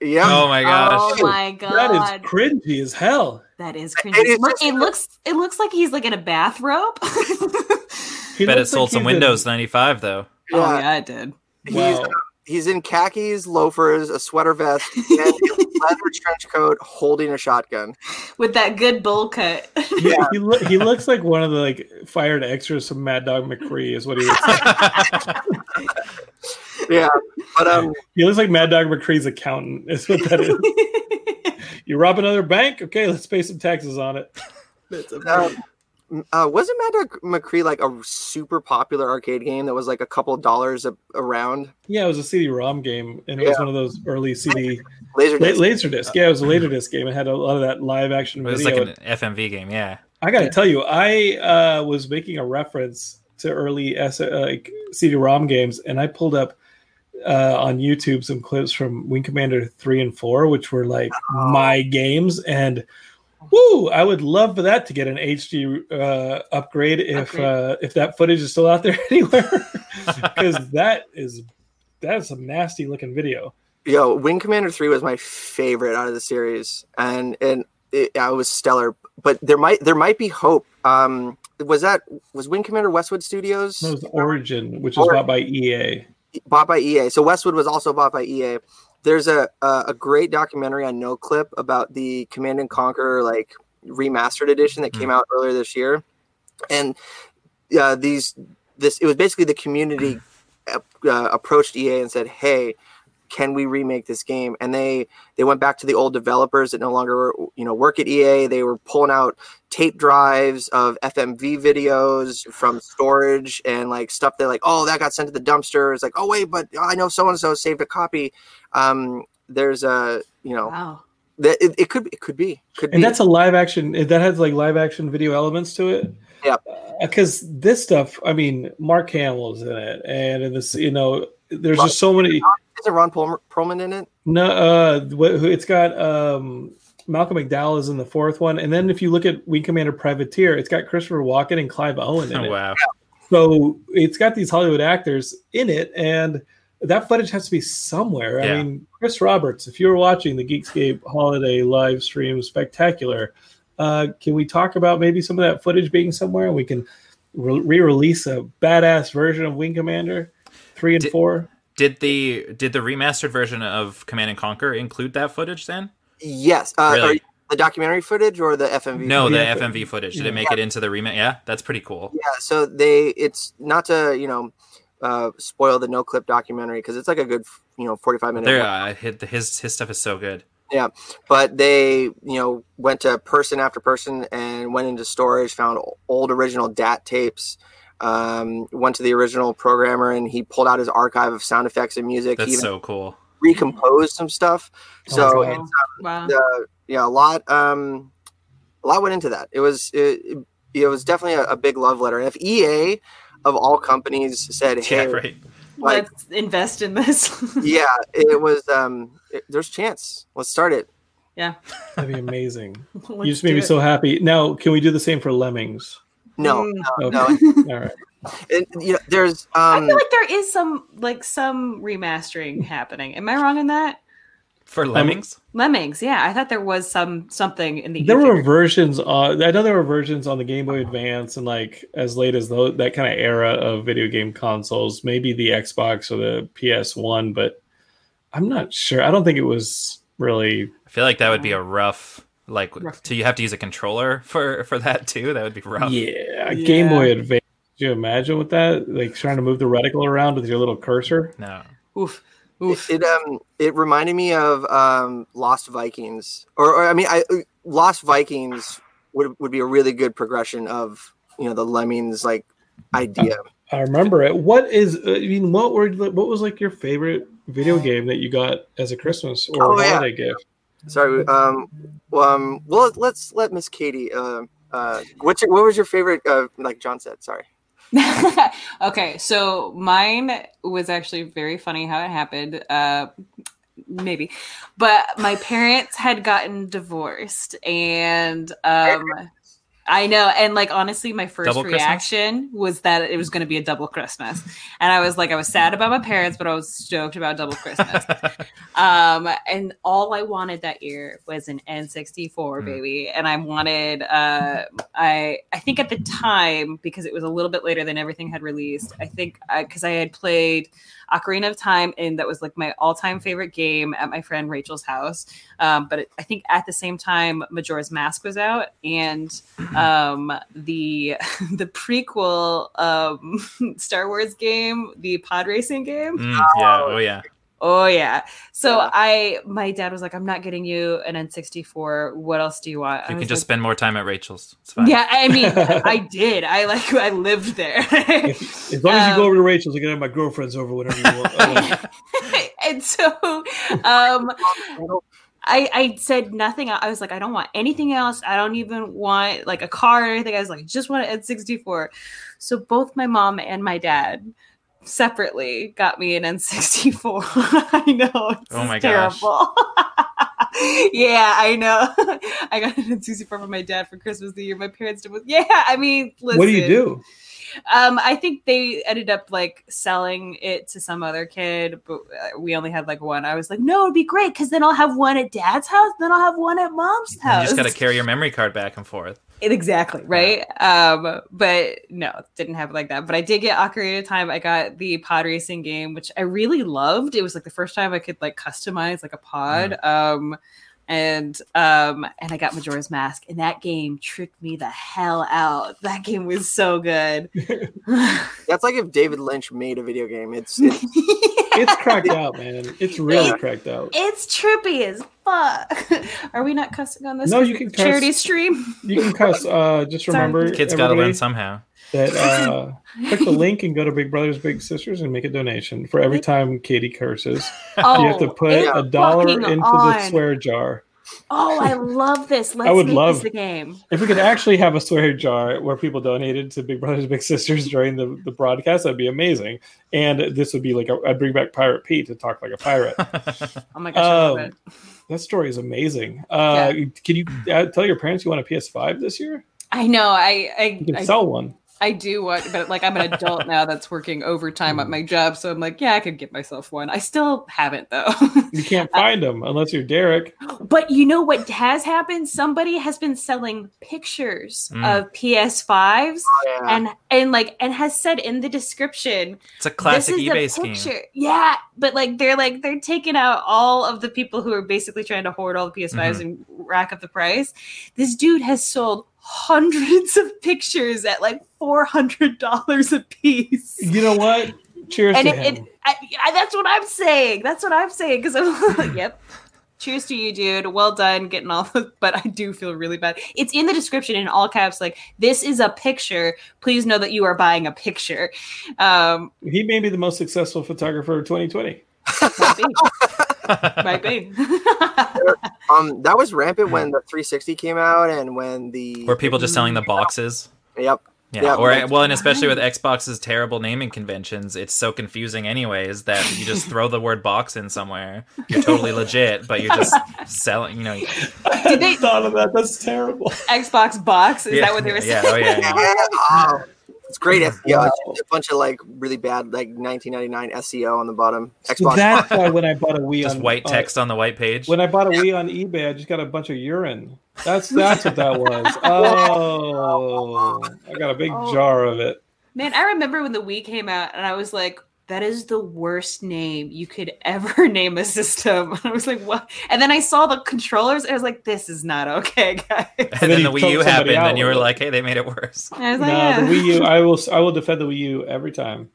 Yeah, Oh my gosh. Oh my god, is cringy as hell. that is cringy. is Look, just- it looks it looks like he's like in a bathrobe. He Bet it sold like some he's in- Windows 95 though. yeah. Oh yeah, it did. He's Wow. he's in khakis, loafers, a sweater vest, and a leather trench coat, holding a shotgun. With that good bowl cut. He, he, loo- he looks like one of the like fired extras from Mad Dog McCree is what he looks like. Yeah, but um, he looks like Mad Dog McCree's accountant is what that is. You rob another bank? Okay, let's pay some taxes on it. um uh, wasn't Mad Dog McCree like a super popular arcade game that was like a couple of dollars a, around Yeah, it was a CD-ROM game, and it was one of those early CD laser la- disc? Laserdisc. Yeah, it was a Laserdisc game. It had a lot of that live action It was video. like an FMV game, yeah. I got to tell you, I uh, was making a reference to early S- uh, like CD-ROM games, and I pulled up uh, on YouTube some clips from Wing Commander three and four, which were like Oh. my games, and woo, I would love for that to get an HD uh, upgrade if Upgrade. uh, if that footage is still out there anywhere, because that is that's some nasty looking video. Yo, Wing Commander Three was my favorite out of the series, and and it, yeah, it was stellar. But there might there might be hope. Um, was that was Wing Commander Westwood Studios That was Origin, which was Or- bought by EA. bought by EA? So Westwood was also bought by EA. There's a a, great documentary on Noclip about the Command and Conquer like remastered edition that came out earlier this year, and uh, these this it was basically the community uh, uh, approached EA and said, "Hey, can we remake this game? And they they went back to the old developers that no longer you know work at EA. They were pulling out tape drives of FMV videos from storage and like stuff that like oh that got sent to the dumpster. It's like oh wait, but I know so and so saved a copy. Um, there's a you know Wow. that it, it could it could be could and be that's a live action that has like live action video elements to it Yeah. because this stuff i mean mark hamill's in it and in this you know there's just so many isn't Ron Perl- Perlman in it? no uh it's got um malcolm mcdowell is in the fourth one and then if you look at wing commander privateer it's got christopher walken and clive owen in Oh, it wow. so it's got these hollywood actors in it and that footage has to be somewhere Yeah. i mean chris roberts if you were watching the geekscape holiday live stream spectacular uh, can we talk about maybe some of that footage being somewhere and we can re-release a badass version of wing commander three and Did- four Did the did the remastered version of Command and Conquer include that footage then? Yes. Uh, Really? the documentary footage or the FMV? No, the Yeah. FMV footage. Did it make it into the remake? Yeah, that's pretty cool. Yeah. So they, it's not to you know uh, spoil the Noclip documentary because it's like a good you know forty five minute. There, uh, his his his stuff is so good. Yeah, but they you know went to person after person and went into storage found old original DAT tapes um, went to the original programmer and he pulled out his archive of sound effects and music That's he even so cool. recomposed some stuff Oh, so wow. it's Wow. uh, yeah a lot um a lot went into that it was it, it was definitely a, a big love letter and if ea of all companies said hey Yeah, right. like Let's invest in this. yeah it was um it, there's chance let's start it Yeah, that'd be amazing you just made me it. so happy now can we do the same for lemmings no Mm. no, Okay. no. all right And, you know, there's I um feel like there is some like some remastering happening. Am I wrong in that? For Lemmings, Lemmings, yeah. I thought there was some something in the there ether. were versions on i know there were versions on the game boy advance and like as late as tho- that kind of era of video game consoles maybe the xbox or the ps1 but i'm not sure i don't think it was really I feel like that would be a rough. Like, Rough. do you have to use a controller for for that too? That would be rough. yeah, Yeah. game boy advance Could you imagine with that like trying to move the reticle around with your little cursor No. Oof. Oof. it, it um it reminded me of um Lost Vikings or, or I mean I Lost Vikings would would be a really good progression of you know the lemmings like idea i remember it what is i mean what were what was like your favorite video game that you got as a christmas or Oh, yeah. holiday gift sorry um well um well let's let Miss Katie uh uh what's your, what was your favorite uh like John said sorry okay, so mine was actually very funny how it happened. Uh, maybe, but my parents had gotten divorced, and um, I know, and like honestly, my first Double Christmas? reaction was that it was going to be a double Christmas, and I was like, I was sad about my parents, but I was stoked about double Christmas. um, and all I wanted that year was an N64 Mm. baby, and I wanted, uh, I I think at the time because it was a little bit later than everything had released. I think because I, had played Ocarina of Time, and that was like my all-time favorite game at my friend Rachel's house. Um, but it, I think at the same time, Majora's Mask was out, and um, the the prequel um, Star Wars game, the pod racing game. Mm, yeah. Oh yeah. Oh yeah. So Yeah. I, my dad was like, "I'm not getting you an N64. What else do you want?" I You was can just like, spend more time at Rachel's. It's fine. Yeah, I mean, I did. I like, I lived there. as long as you Um, go over to rachel's i can have my girlfriends over whenever you want and so, um, I, I said nothing. I was like, I don't want anything else. I don't even want like a car or anything. I was like, just want an N64. So both my mom and my dad separately got me an N64. I know. Oh my gosh. yeah, I know. I got an N64 from my dad for Christmas the year my parents did. Was, yeah, I mean, listen. what do you do Um, I think they ended up like selling it to some other kid, but uh, we only had like one. I was like, no, it'd be great because then I'll have one at dad's house, then I'll have one at mom's house. You just got to carry your memory card back and forth. exactly right. Um, but no, didn't have it like that. But I did get Ocarina of Time. I got the pod racing game, which I really loved. It was like the first time I could like customize like a pod. Um, and um and I got Majora's Mask, and that game tricked me the hell out. That game was so good. That's like if David Lynch made a video game. It's, it's It's cracked out, man. It's really cracked out. It's trippy as fuck. Are we not cussing on this? No, you can it's charity cuss. stream. You can cuss. Uh, just remember, Kids got to everybody, learn somehow. That uh, click the link and go to Big Brothers Big Sisters and make a donation for every time Katie curses. Oh, you have to put a dollar fucking into the swear jar. Oh, I love this. Let's would make love- this the game. If we could actually have a swear jar where people donated to Big Brothers Big Sisters during the, the broadcast, that'd be amazing. And this would be like a, I'd bring back Pirate Pete to talk like a pirate. Oh my gosh, I love Um, it. that story is amazing. Uh, Can you uh, tell your parents you want a PS5 this year? I know. I I, You can I sell one. I do want, but like I'm an adult now that's working overtime at my job, so I'm like, yeah, I could get myself one. I still haven't though. You can't find them unless you're Derek. but you know what has happened? Somebody has been selling pictures Mm. of PS5s yeah. and and like and has said in the description It's a classic this is eBay a scheme. picture. Yeah, but like they're like they're taking out all of the people who are basically trying to hoard all the PS5s Mhm. and rack up the price. This dude has sold hundreds of pictures at like four hundred dollars a piece. You know what? Cheers And to it, it I, I, that's what I'm saying. That's what I'm saying because I'm like, yep. Cheers to you, dude. Well done getting all the, but I do feel really bad. It's in the description in all caps, like, this is a picture. Please know that you are buying a picture. Um, he may be the most successful photographer of 2020. Might be. might be. um, that was rampant when the 360 came out and when the Were people just selling the boxes. yep. Yeah. Yeah, or well, and especially with Xbox's terrible naming conventions, it's so confusing anyways that you just throw the word box in somewhere. You're totally legit, but you're just selling, you know. I they- thought of that. That's terrible. Xbox box. Is yeah, that what they were yeah, saying? Oh yeah. yeah. Yeah. It's great SEO. Wow. It's a bunch of like really bad like 1999 SEO on the bottom. Xbox. That's why when I bought a Wii, Just on, white uh, text on the white page. when I bought a Wii on eBay, I just got a bunch of urine. That's that's what that was. Oh, I got a big Oh. jar of it. Man, I remember when the Wii came out and I was like, that is the worst name you could ever name a system. And I was like, what? And then I saw the controllers and I was like, this is not okay, guys. and then then the Wii U happened, and you were like, "Hey, they made it worse." I was No, yeah. the Wii U. I will I will defend the Wii U every time.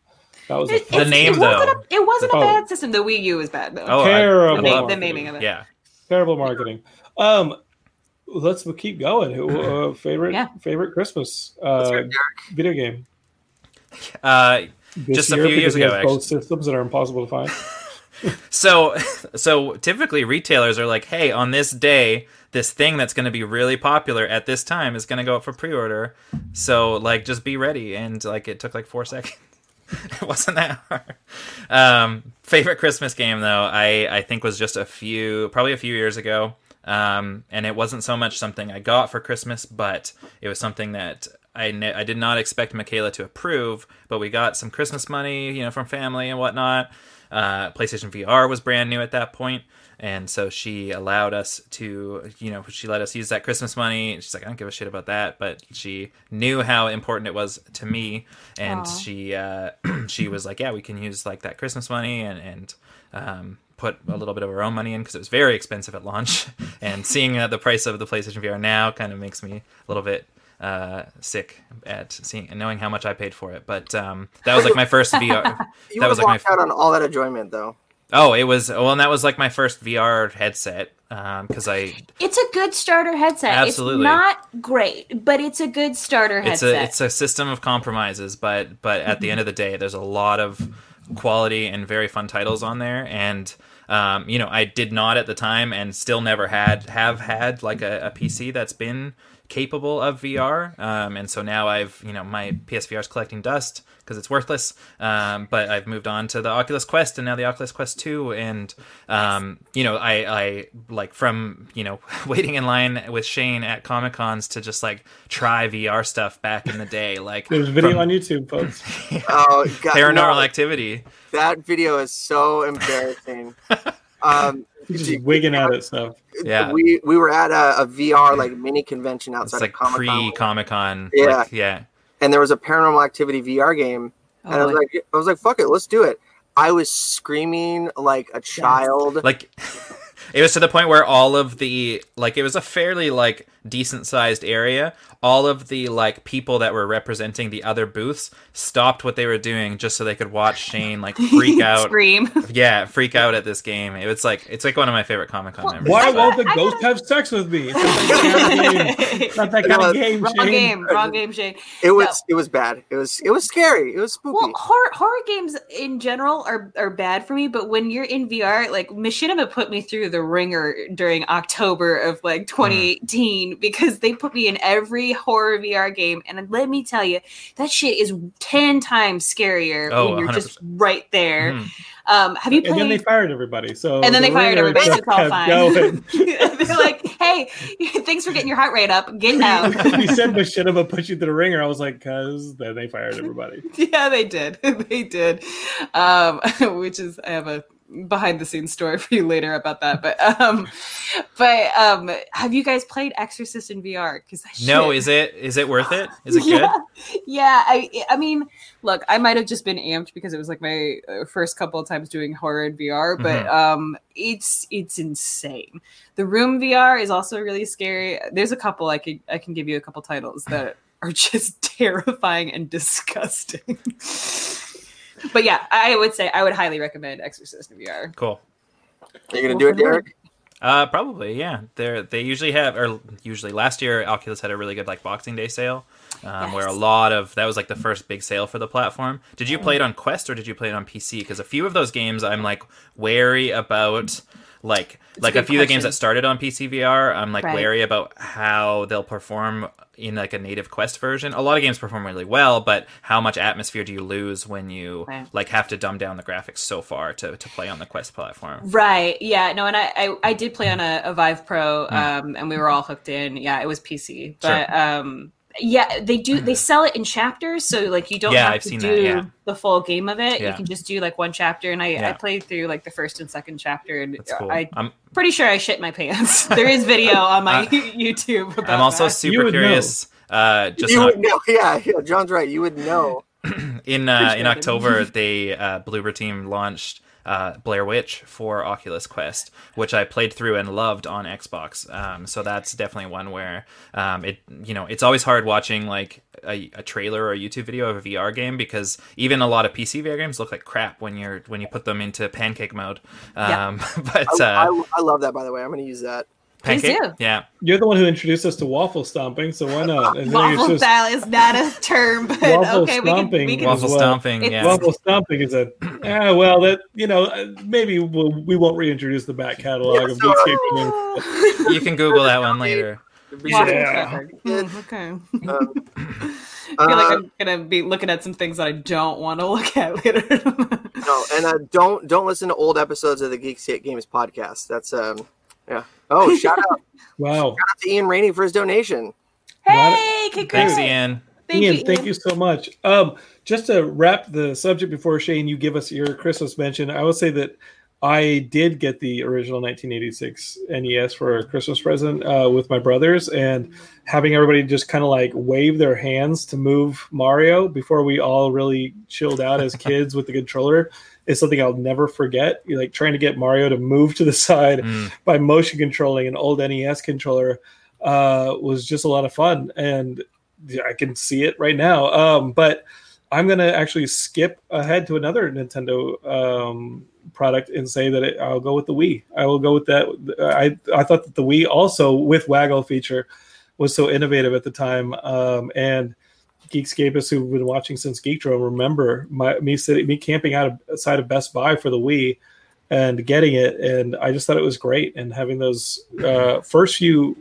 That was a It- The name, it wasn't though. A, it wasn't a Oh. bad system. The Wii U is bad though. Oh, Terrible I the, love- the naming of it. yeah. terrible marketing. Um, let's keep going. Who, Uh, favorite Yeah. favorite Christmas uh, video game. Uh, This Just a few years ago, has both systems that are impossible to find. So, so typically retailers are like, "Hey, on this day, this thing that's going to be really popular at this time is going to go up for pre-order. So, like, just be ready." And like, it took like four seconds. it wasn't that hard. Um, favorite Christmas game though, I I think was just a few, probably a few years ago. Um, and it wasn't so much something I got for Christmas, but it was something that I ne- I did not expect Michaela to approve. But we got some Christmas money, you know, from family and whatnot. Uh, PlayStation VR was brand new at that point, and so she allowed us to, you know, she let us use that Christmas money. She's like, I don't give a shit about that, but she knew how important it was to me, and Aw. she uh, she was like, yeah, we can use like that Christmas money and and um, put a little bit of our own money in because it was very expensive at launch, and seeing uh, the price of the PlayStation VR now kind of makes me a little bit uh sick at seeing and knowing how much I paid for it but um that was like my first VR You that was like my walked out on all that enjoyment though. Oh, it was well, and that was like my first VR headset Um because I It's a good starter headset. Absolutely. It's not great, but it's a good starter it's headset. a it's a system of compromises, but but at the end of the day, there's a lot of quality and very fun titles on there, and um, you know I did not at the time, and still never had have had like a, a PC that's been capable of VR, um, and so now I've you know my PSVR is collecting dust because it's worthless. Um, but I've moved on to the Oculus Quest and now the Oculus Quest Two, and um, you know I I like from you know waiting in line with Shane at Comic Cons to just like try VR stuff back in the day, like There's a video from on YouTube, folks. Oh, God, Paranormal no, Activity. that video is so embarrassing. um, He's just wigging out at stuff. Yeah. we we were at a, a VR like mini convention outside It's outside like of Comic pre Con, Comic Con. Yeah. Like, yeah. and there was a Paranormal Activity VR game, oh, and I Oh, was like, I was like, fuck it, let's do it. I was screaming like a child. Like It was to the point where all of the like it was a fairly like decent sized area. All of the like people that were representing the other booths stopped what they were doing just so they could watch Shane like freak out. Scream. Yeah, freak out at this game. It was like it's like one of my favorite Comic Con Well, memories. Why I- won't the I ghost gotta- have sex with me? It's not that kind of game. That kind of game. Wrong Shane. game. Wrong game, Shane. It was it was bad. It was it was scary. It was spooky. Well, horror horror games in general are, are bad for me, but when you're in VR, like Machinima put me through the ringer during October of like 2018 because they put me in every horror VR game, and let me tell you, that shit is ten times scarier Oh, when you're 100%. just right there. Mhm. Um, have you And then they fired everybody. So And then they fired everybody, so just it's all fine. They're like, "Hey, thanks for getting your heart rate up. Get out." you said Machinima put you through the ringer. I was like, cause then they fired everybody. yeah they did they did um which is i have a behind the scenes story for you later about that but um but um have you guys played exorcist in vr because No, is it is it worth it? Is it good? yeah, yeah i i mean look i might have just been amped because it was like my uh, first couple of times doing horror in vr but Mm-hmm. um it's it's insane the room vr is also really scary there's a couple i can i can give you a couple titles that are just terrifying and disgusting but yeah i would say i would highly recommend exorcist in vr Cool. Are you gonna do it, Derek? Uh, probably, yeah. They they usually have, or usually last year, Oculus had a really good like Boxing Day sale, um, where a lot of that was like the first big sale for the platform. Did you play it on Quest or did you play it on PC? Because a few of those games, I'm like wary about. Like, like a good few of the games that started on PC VR, I'm like Right. wary about how they'll perform in like a native Quest version. A lot of games perform really well, but how much atmosphere do you lose when you Right. like have to dumb down the graphics so far to, to play on the Quest platform? Right. Yeah. No, and I I, I did play on a, a Vive Pro, um, and we were all hooked in. Yeah, it was PC, but um, yeah, they do they sell it in chapters, so like you don't Yeah, have I've to seen do that, yeah. the full game of it. You can just do like one chapter, and I, I played through like the first and second chapter, and cool. I I'm pretty sure I shit my pants. there is video on my YouTube. About I'm also that. Super would curious. Uh, just you not, would know. Yeah, yeah, John's right. You would know. in uh, in October, they uh, Bloober Team launched uh, Blair Witch for Oculus Quest, which I played through and loved on Xbox. Um, so that's definitely one where um, it you know it's always hard watching like a, a trailer or a YouTube video of a VR game because even a lot of PC VR games look like crap when you're when you put them into pancake mode. Yeah. Um, but I, uh, I, I love that. By the way, I'm gonna use that. Please pancake, do. yeah, You're the one who introduced us to waffle stomping, so why not? And then it's Waffle just- style is not a term, but Waffle okay, we can, we can waffle well. stomping, yeah. Waffle stomping is a ah, well that you know uh, maybe we'll, we won't reintroduce the back catalog of Yeah, so- games. you can Google that one later. Be Waffle sure- Yeah. stomping. Yeah. Hmm, okay. Um, I feel like uh, I'm gonna be looking at some things that I don't want to look at later. no, and uh, don't don't listen to old episodes of the Geekscape Games podcast. That's um, yeah. Oh, shout out, Wow, shout out to Ian Rainey for his donation. hey, congrats! Thanks, Ian. Thank Ian, you, thank you so much. Um, just to wrap the subject before Shane, you give us your Christmas mention. I will say that I did get the original 1986 NES for a Christmas present uh, with my brothers, and having everybody just kind of like wave their hands to move Mario before we all really chilled out as kids with the controller is something I'll never forget. You're like trying to get Mario to move to the side Mm. by motion controlling an old NES controller uh, was just a lot of fun, and I can see it right now. Um, but I'm gonna actually skip ahead to another Nintendo um, product and say that it, I'll go with the Wii. I will go with that. I I thought that the Wii also with Waggle feature was so innovative at the time, um, and Geekscapists who've been watching since Geekdrome remember my, me sitting me camping out outside of Best Buy for the Wii and getting it, and I just thought it was great. And having those uh, first few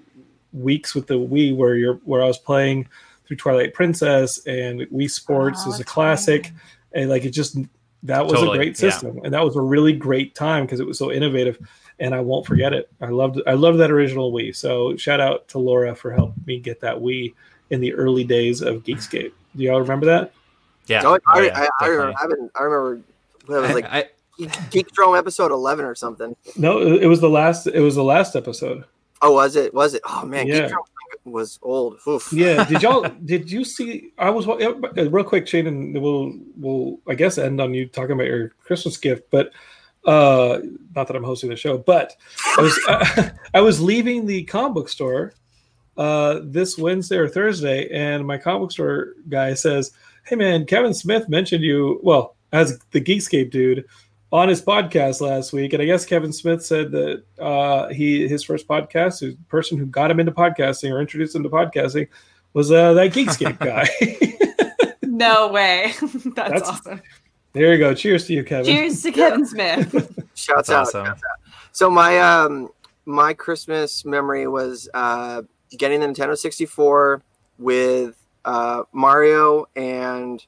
weeks with the Wii, where you're where I was playing through Twilight Princess and Wii Sports Oh, is a classic, fun. and like it just that was Totally, a great yeah. system, and that was a really great time because it was so innovative, and I won't forget it. I loved I loved that original Wii. So shout out to Laura for helping me get that Wii in the early days of Geekscape. Do y'all remember that? Yeah, Oh, I, oh, yeah, I, I remember. I, haven't- I remember. That was like I- Geekdrome episode 11 or something. No, it it was the last. It was the last episode. Oh, was it? Was it? Oh man, Yeah. Geekdrome was old. Oof. Yeah. Did y'all? did you see? I was real quick, Shane, and we'll we'll I guess end on you talking about your Christmas gift. But Uh, not that I'm hosting the show, but I was uh, I was leaving the comic book store uh, this Wednesday or Thursday, and my comic store guy says, "Hey man, Kevin Smith mentioned you well as the Geekscape dude." On his podcast last week, and I guess Kevin Smith said that uh, he his first podcast, the person who got him into podcasting or introduced him to podcasting, was uh, that Geekscape guy. No way. That's, That's- awesome. there you go. Cheers to you, Kevin. Cheers to Kevin Smith. Shouts out. awesome. shouts out. So my um my Christmas memory was uh getting the Nintendo 64 with uh Mario and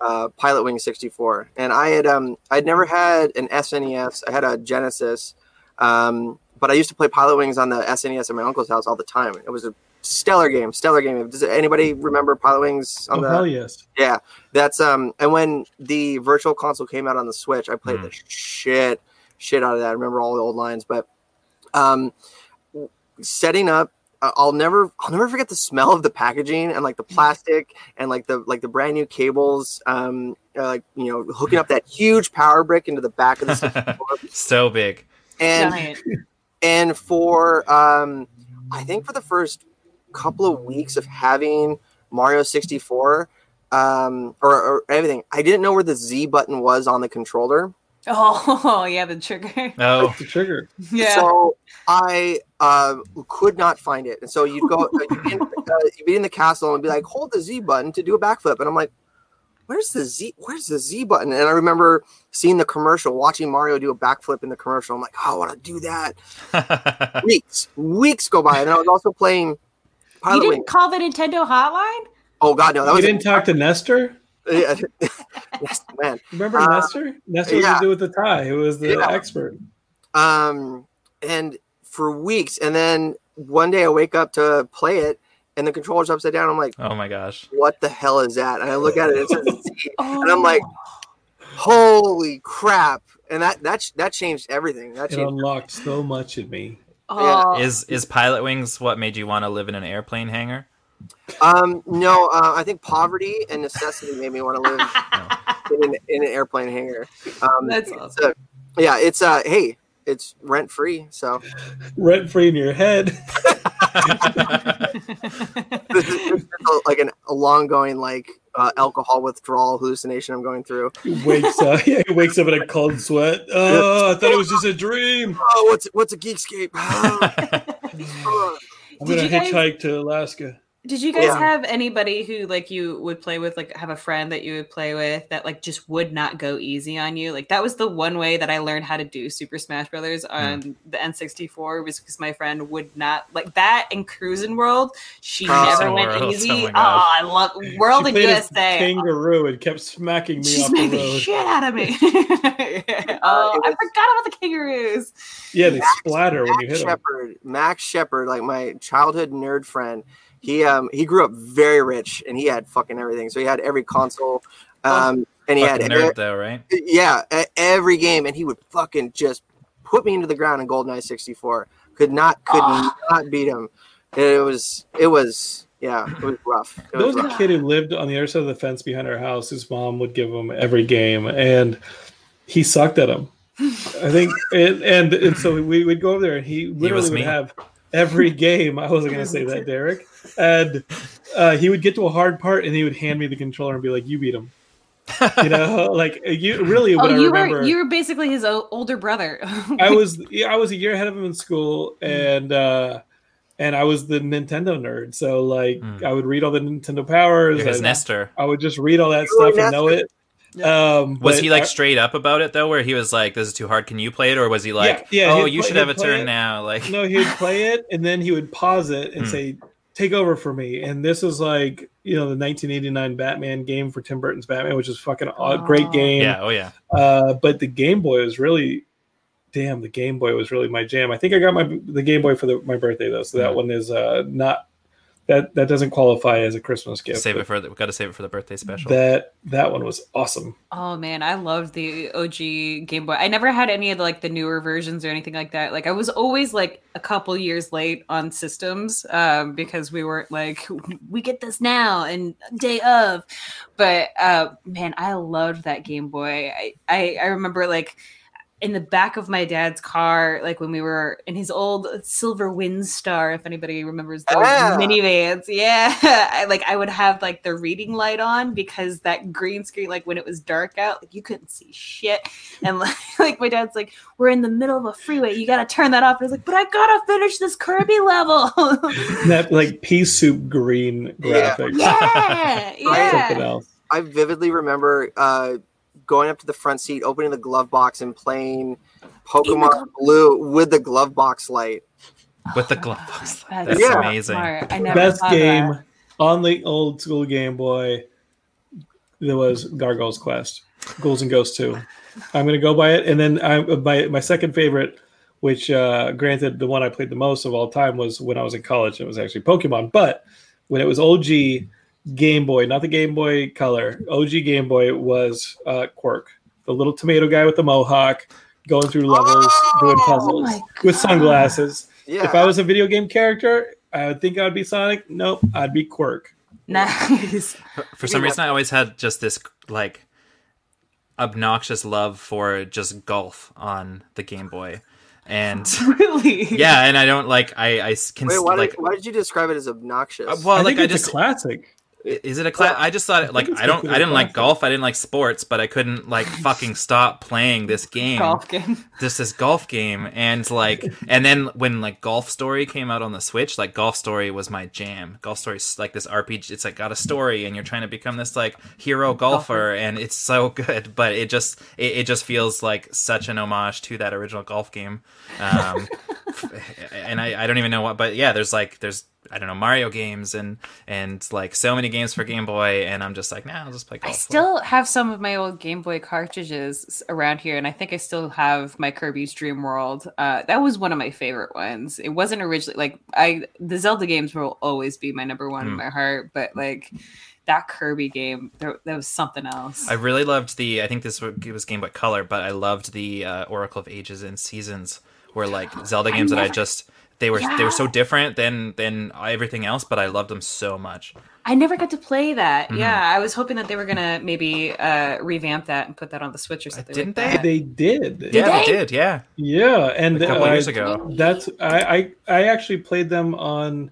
uh Pilot Wing 64. And I had um I'd never had an SNES. I had a Genesis. Um but I used to play Pilotwings on the SNES at my uncle's house all the time. It was a stellar game, stellar game. Does anybody remember Pilotwings on Oh the hell yes! yeah, that's um. And when the virtual console came out on the Switch, I played Mm. the shit shit out of that. I remember all the old lines, but um, setting up. I'll never, I'll never forget the smell of the packaging and like the plastic and like the like the brand new cables. Um, uh, like you know, hooking up that huge power brick into the back of the so big. and Giant. and for um i think for the first couple of weeks of having mario 64 um or, or everything i didn't know where the z button was on the controller Oh, yeah, the trigger. Oh, The trigger. Yeah. so i uh could not find it and so you'd go uh, you'd, be in, uh, you'd be in the castle and be like hold the z button to do a backflip and i'm like where's the z where's the z button and i remember seeing the commercial watching mario do a backflip in the commercial i'm like oh, i want to do that weeks weeks go by and i was also playing you didn't wing call the Nintendo hotline? oh god no that you was didn't talk to Nester. Yeah. yes, man Remember Uh, Nester? Nester was yeah. the with the tie. Who was the Yeah. expert? um and for weeks and then one day i wake up to play it and the controller's upside down i'm like oh my gosh. what the hell is that and i look at it it says Z, Oh. and i'm like holy crap and that that that changed everything that It changed unlocked so much in me. oh. Is is Pilotwings what made you want to live in an airplane hangar? Um no uh, i think poverty and necessity made me want to live in an, in an airplane hangar um That's awesome. a- yeah it's uh hey it's rent free so Rent free in your head. this is, this is a- like an a long going like uh, alcohol withdrawal hallucination I'm going through. He wakes up. Yeah, he wakes up in a cold sweat. Oh, I thought it was just a dream. Oh, what's what's a geekscape? Oh, I'm Did gonna you guys- hitchhike to Alaska. Did you guys Yeah. have anybody who like you would play with, like have a friend that you would play with that like just would not go easy on you? Like that was the one way that I learned how to do Super Smash Brothers hmm. on the N64 was because my friend would not like that in Cruis'n World. She Oh. never went World, oh easy. oh Oh. I love World she and USA. kangaroo and kept smacking me She off smacked the the shit out of me. Uh, oh, it I forgot about the kangaroos. Yeah, they splatter when you Max hit them. Shepard, Max Shepard, like my childhood nerd friend. He um he grew up very rich and he had fucking everything. So he had every console. Um and he had Fucking nerd though, right? yeah, every game and he would fucking just put me into the ground in GoldenEye 64. Could not could Ah. not beat him. It was it was yeah, it was rough. It There was was a kid who lived on the other side of the fence behind our house. His mom would give him every game, and he sucked at him. I think, and and, and so we would go over there, and he literally was would me. have every game. I wasn't going to say that, Derek. And uh, he would get to a hard part, and he would hand me the controller and be like, "You beat him." You know, like you really. Oh, What I you remember, were you were basically his o- older brother. I was yeah, I was a year ahead of him in school, and uh, and I was the Nintendo nerd. So like, Mm. I would read all the Nintendo powers. You're his and Nester. I would just read all that You stuff and know it. Um, Was he like I- straight up about it though, where he was like, "This is too hard. Can you play it?" Or was he like, Yeah, yeah, "Oh, you play- should have a turn it. now"? Like, no, he'd play it and then he would pause it and Hmm. say, "Take over for me." And this is like you know the 1989 Batman game for Tim Burton's Batman, which is fucking a Oh. great game. yeah, oh yeah. Uh, but the Game Boy was really, damn, the Game Boy was really my jam. I think I got my the Game Boy for the, my birthday though, so that Hmm. one is uh, not that that doesn't qualify as a Christmas gift. Save it for the. We got to save it for the birthday special. that that one was awesome. Oh man, I loved the OG Game Boy. I never had any of the, like the newer versions or anything like that. Like I was always like a couple years late on systems um, because we weren't like we get this now and day of. But uh, man, I loved that Game Boy. I I, I remember like in the back of my dad's car, like when we were in his old silver Windstar, if anybody remembers those Yeah. minivans. Yeah. I, like I would have like the reading light on because that green screen, like when it was dark out, like you couldn't see shit. And like, like my dad's like, we're in the middle of a freeway. You got to turn that off. And I was like, but I got to finish this Kirby level. that like pea soup green Yeah. graphic. yeah. Something Yeah. else. I vividly remember uh, going up to the front seat, opening the glove box, and playing Pokemon Blue with the glove box light. with the glove box. That's That's Yeah. amazing. I never Best game that. on the old school Game Boy. There was Gargoyle's Quest, Ghouls and Ghosts 2. I'm gonna go by it, and then I my my second favorite, which uh, granted the one I played the most of all time was when I was in college. It was actually Pokemon, but when it was OG Game Boy, not the Game Boy Color, OG Game Boy was uh, Kwirk, the little tomato guy with the mohawk, going through levels, doing Oh puzzles my with sunglasses. Yeah. If I was a video game character, I would think I would be Sonic. Nope, I'd be Kwirk. Nice. For some reason, I always had just this like obnoxious love for just golf on the Game Boy, and really? yeah, and I don't like I I can Wait, s- why, like did, why did you describe it as obnoxious? uh, well I like think I it's just a classic. Is it a class? Well, I just thought it, like think it's I don't. I didn't like golf. I didn't like sports, but I couldn't like fucking stop playing this game. Golf game. This this golf game, and like, and then when like Golf Story came out on the Switch, like Golf Story was my jam. Golf Story's like this RPG. It's like got a story, and you're trying to become this like hero golfer, and it's so good. But it just it, it just feels like such an homage to that original golf game. Um, and I, I don't even know what, but yeah, there's like there's I don't know Mario games and and like so many games for Game Boy, and I'm just like, nah, I'll just play I golf. still have some of my old Game Boy cartridges around here, and I think I still have my Kirby's Dream World. Uh, that was one of my favorite ones. It wasn't originally like I the Zelda games will always be my number one in Hmm. my heart, but like that Kirby game, there, that was something else. I really loved the. I think this was it was Game Boy Color, but I loved the uh, Oracle of Ages and Seasons, where like Zelda I games that I just they were they were so different than than everything else, but I loved them so much. I never got to play that. Mhm. Yeah, I was hoping that they were gonna maybe uh, revamp that and put that on the Switch or something. didn't like they? that. They did. yeah, they? they did. Yeah, Yeah, and a couple uh, years ago. That's I, I I actually played them on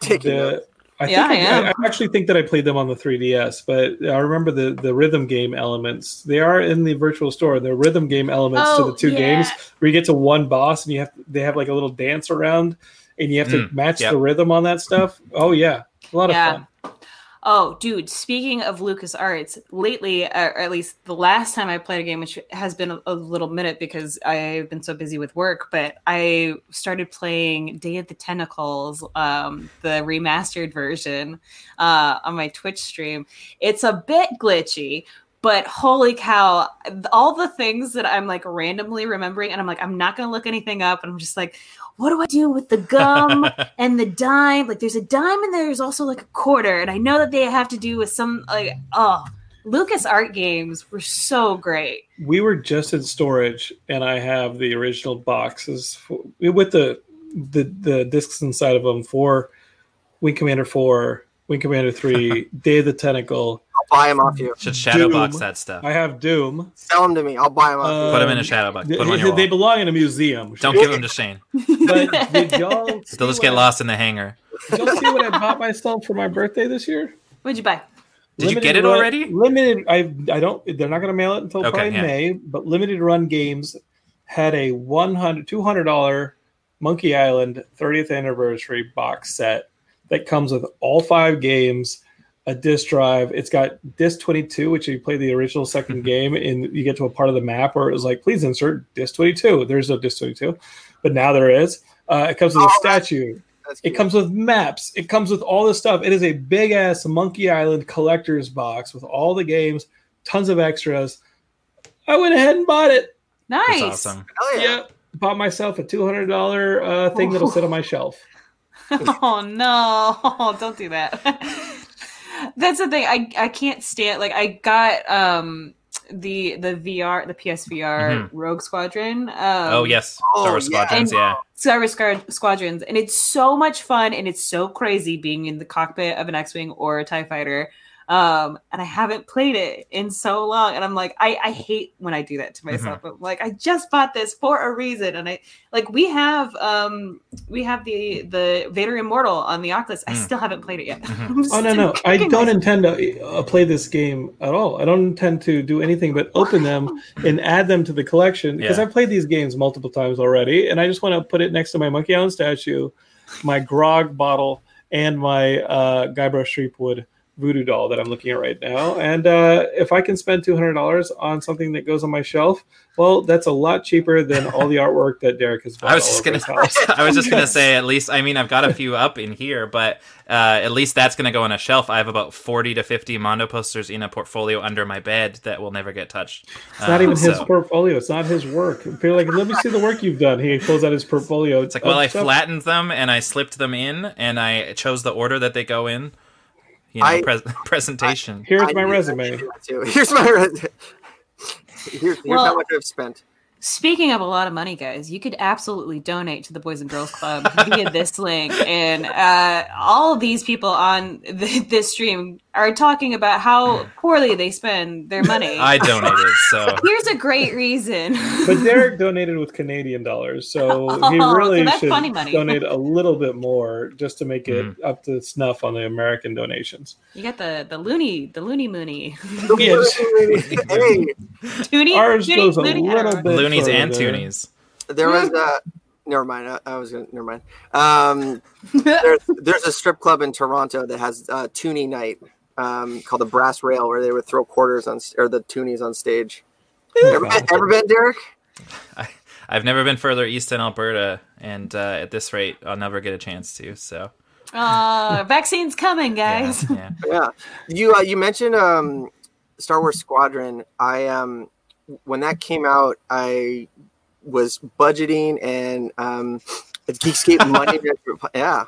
Taking the. Notes. I think I, I am. I, actually think that I played them on the 3DS, but I remember the the rhythm game elements. They are in the virtual store. The rhythm game elements Oh, to the two yeah. games where you get to one boss and you have they have like a little dance around and you have to Mm, match yep. the rhythm on that stuff. Oh yeah, a lot Yeah. of fun. Oh, dude, speaking of LucasArts, lately, or at least the last time I played a game, which has been a, a little minute because I've been so busy with work, but I started playing Day of the Tentacles, um, the remastered version, uh, on my Twitch stream. It's a bit glitchy. But holy cow, all the things that I'm like randomly remembering, and I'm like, I'm not gonna look anything up. And I'm just like, what do I do with the gum? and the dime like there's a dime and there's also like a quarter and i know that they have to do with some like oh lucas art games were so great We were just in storage, and I have the original boxes for, with the the the discs inside of them for Wing Commander Four, Wing Commander Three, Day of the Tentacle. I'll buy them off you. Should shadow box that stuff. I have Doom. Sell them to me. I'll buy them off Uh, Put them in a um, shadow box. Put them on your they belong in a museum. Don't give them to Shane. But did y'all They'll see just get what- lost in the hangar. Did y'all see what I bought myself for my birthday this year? what'd you buy Did you get it run- already? Limited. I I don't. They're not going to mail it until Okay, probably yeah. May. But limited run games had a 100 200 dollar Monkey Island 30th anniversary box set that comes with all five games, a disc drive. It's got disc 22, which you play the original second game, and you get to a part of the map where it was like, please insert disc 22. There's no disc 22, but now there is. Uh, it comes with a Oh, that's- statue. That's It comes with maps. It comes with all this stuff. It is a big ass Monkey Island collector's box with all the games, tons of extras. I went ahead and bought it. nice That's awesome. Hell yeah. Yep. Bought myself a two hundred dollar uh, thing that'll sit on my shelf. oh no don't do that that's the thing i i can't stand like i got um the the vr the psvr rogue squadron um oh yes, oh, Star Wars yeah. Squadrons. And- Yeah. Star Wars Squadrons, and it's so much fun and it's so crazy being in the cockpit of an X-wing or a Tie Fighter. Um, and I haven't played it in so long. And I'm like, I, I hate when I do that to myself. Mm-hmm. I'm like, I just bought this for a reason, and I like we have um we have the the Vader Immortal on the Oculus. I Mm. still haven't played it yet. Mhm. Oh no no! I don't myself. intend to uh, play this game at all. I don't intend to do anything but open them and add them to the collection because Yeah. I've played these games multiple times already, and I just want to put it next to my Monkey Island statue, my grog bottle, and my uh, Guybrush Threepwood voodoo doll that I'm looking at right now. And uh, if I can spend two hundred dollars on something that goes on my shelf, well, that's a lot cheaper than all the artwork that Derek has bought. I was just gonna. I was just gonna say. At least, I mean, I've got a few up in here, but uh, at least that's gonna go on a shelf. I have about forty to fifty Mondo posters in a portfolio under my bed that will never get touched. It's not even his portfolio. It's not his work. If you're like, let me see the work you've done. He pulls out his portfolio. It's like, well, I flattened them and I slipped them in, and I chose the order that they go in. You know, I- pres- presentation. Here's I my knew- I resume. knew that. Here's my resume. Here's, here's Well- how much I've spent. Speaking of a lot of money, guys, you could absolutely donate to the Boys and Girls Club via this link. And uh, all of these people on th- this stream are talking about how poorly they spend their money. I donated, so Here's a great reason. But Derek donated with Canadian dollars, so he Oh, really so should funny money. donate a little bit more just to make it Mm-hmm. up to snuff on the American donations. You got the the loonie, the loonie moony, Yes. hey, Toonie, Ours Toonie, goes a Loonie, little Arrow. bit loonies and further. toonies. there was a. Never mind. I, I was gonna. Never mind. Um, there's, there's a strip club in Toronto that has uh, Toonie night um, called the Brass Rail, where they would throw quarters on or the Toonies on stage. Ever been, ever been, Derek? I've never been further east than Alberta, and uh, at this rate, I'll never get a chance to. So, Aw, vaccine's coming, yeah, guys. yeah. Yeah. You uh, you mentioned um, Star Wars Squadron. I um when that came out, I was budgeting and um, it's Geekscape money. yeah.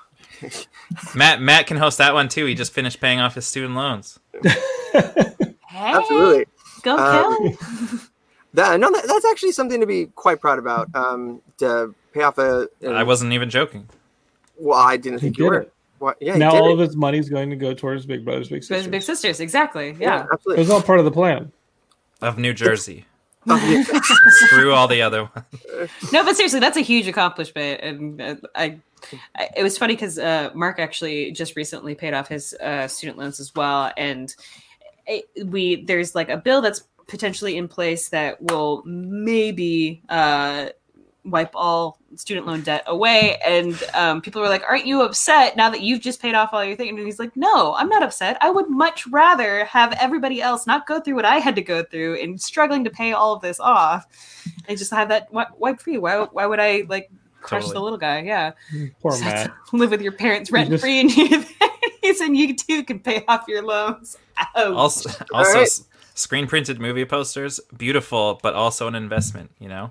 Matt Matt can host that one too. He just finished paying off his student loans. Hey, Absolutely. go Um, Kelly. That no, that, that's actually something to be quite proud about. Um, to pay off a. I wasn't even joking. Well, I didn't He think you did were. it. What? Yeah. he now did all it. of his money is going to go towards Big Brothers Big Sisters. big sisters, exactly. yeah, Yeah. It was all part of the plan. Of New Jersey. Screw all the other ones. No, but seriously, that's a huge accomplishment, and uh, I, I. It was funny because uh, Mark actually just recently paid off his uh, student loans as well, and it, we there's like a bill that's potentially in place that will maybe uh, wipe all student loan debt away. And um, people were like, "Aren't you upset now that you've just paid off all your things?" And he's like, "No, I'm not upset. I would much rather have everybody else not go through what I had to go through in struggling to pay all of this off, and just have that wi- wipe free. Why? Why would I like?" Crush Totally. the little guy, yeah. Poor Just Matt. live with your parents rent just- free, and you, and you too can pay off your loans. Ouch. Also, also right. screen printed movie posters, beautiful, but also an investment. You know,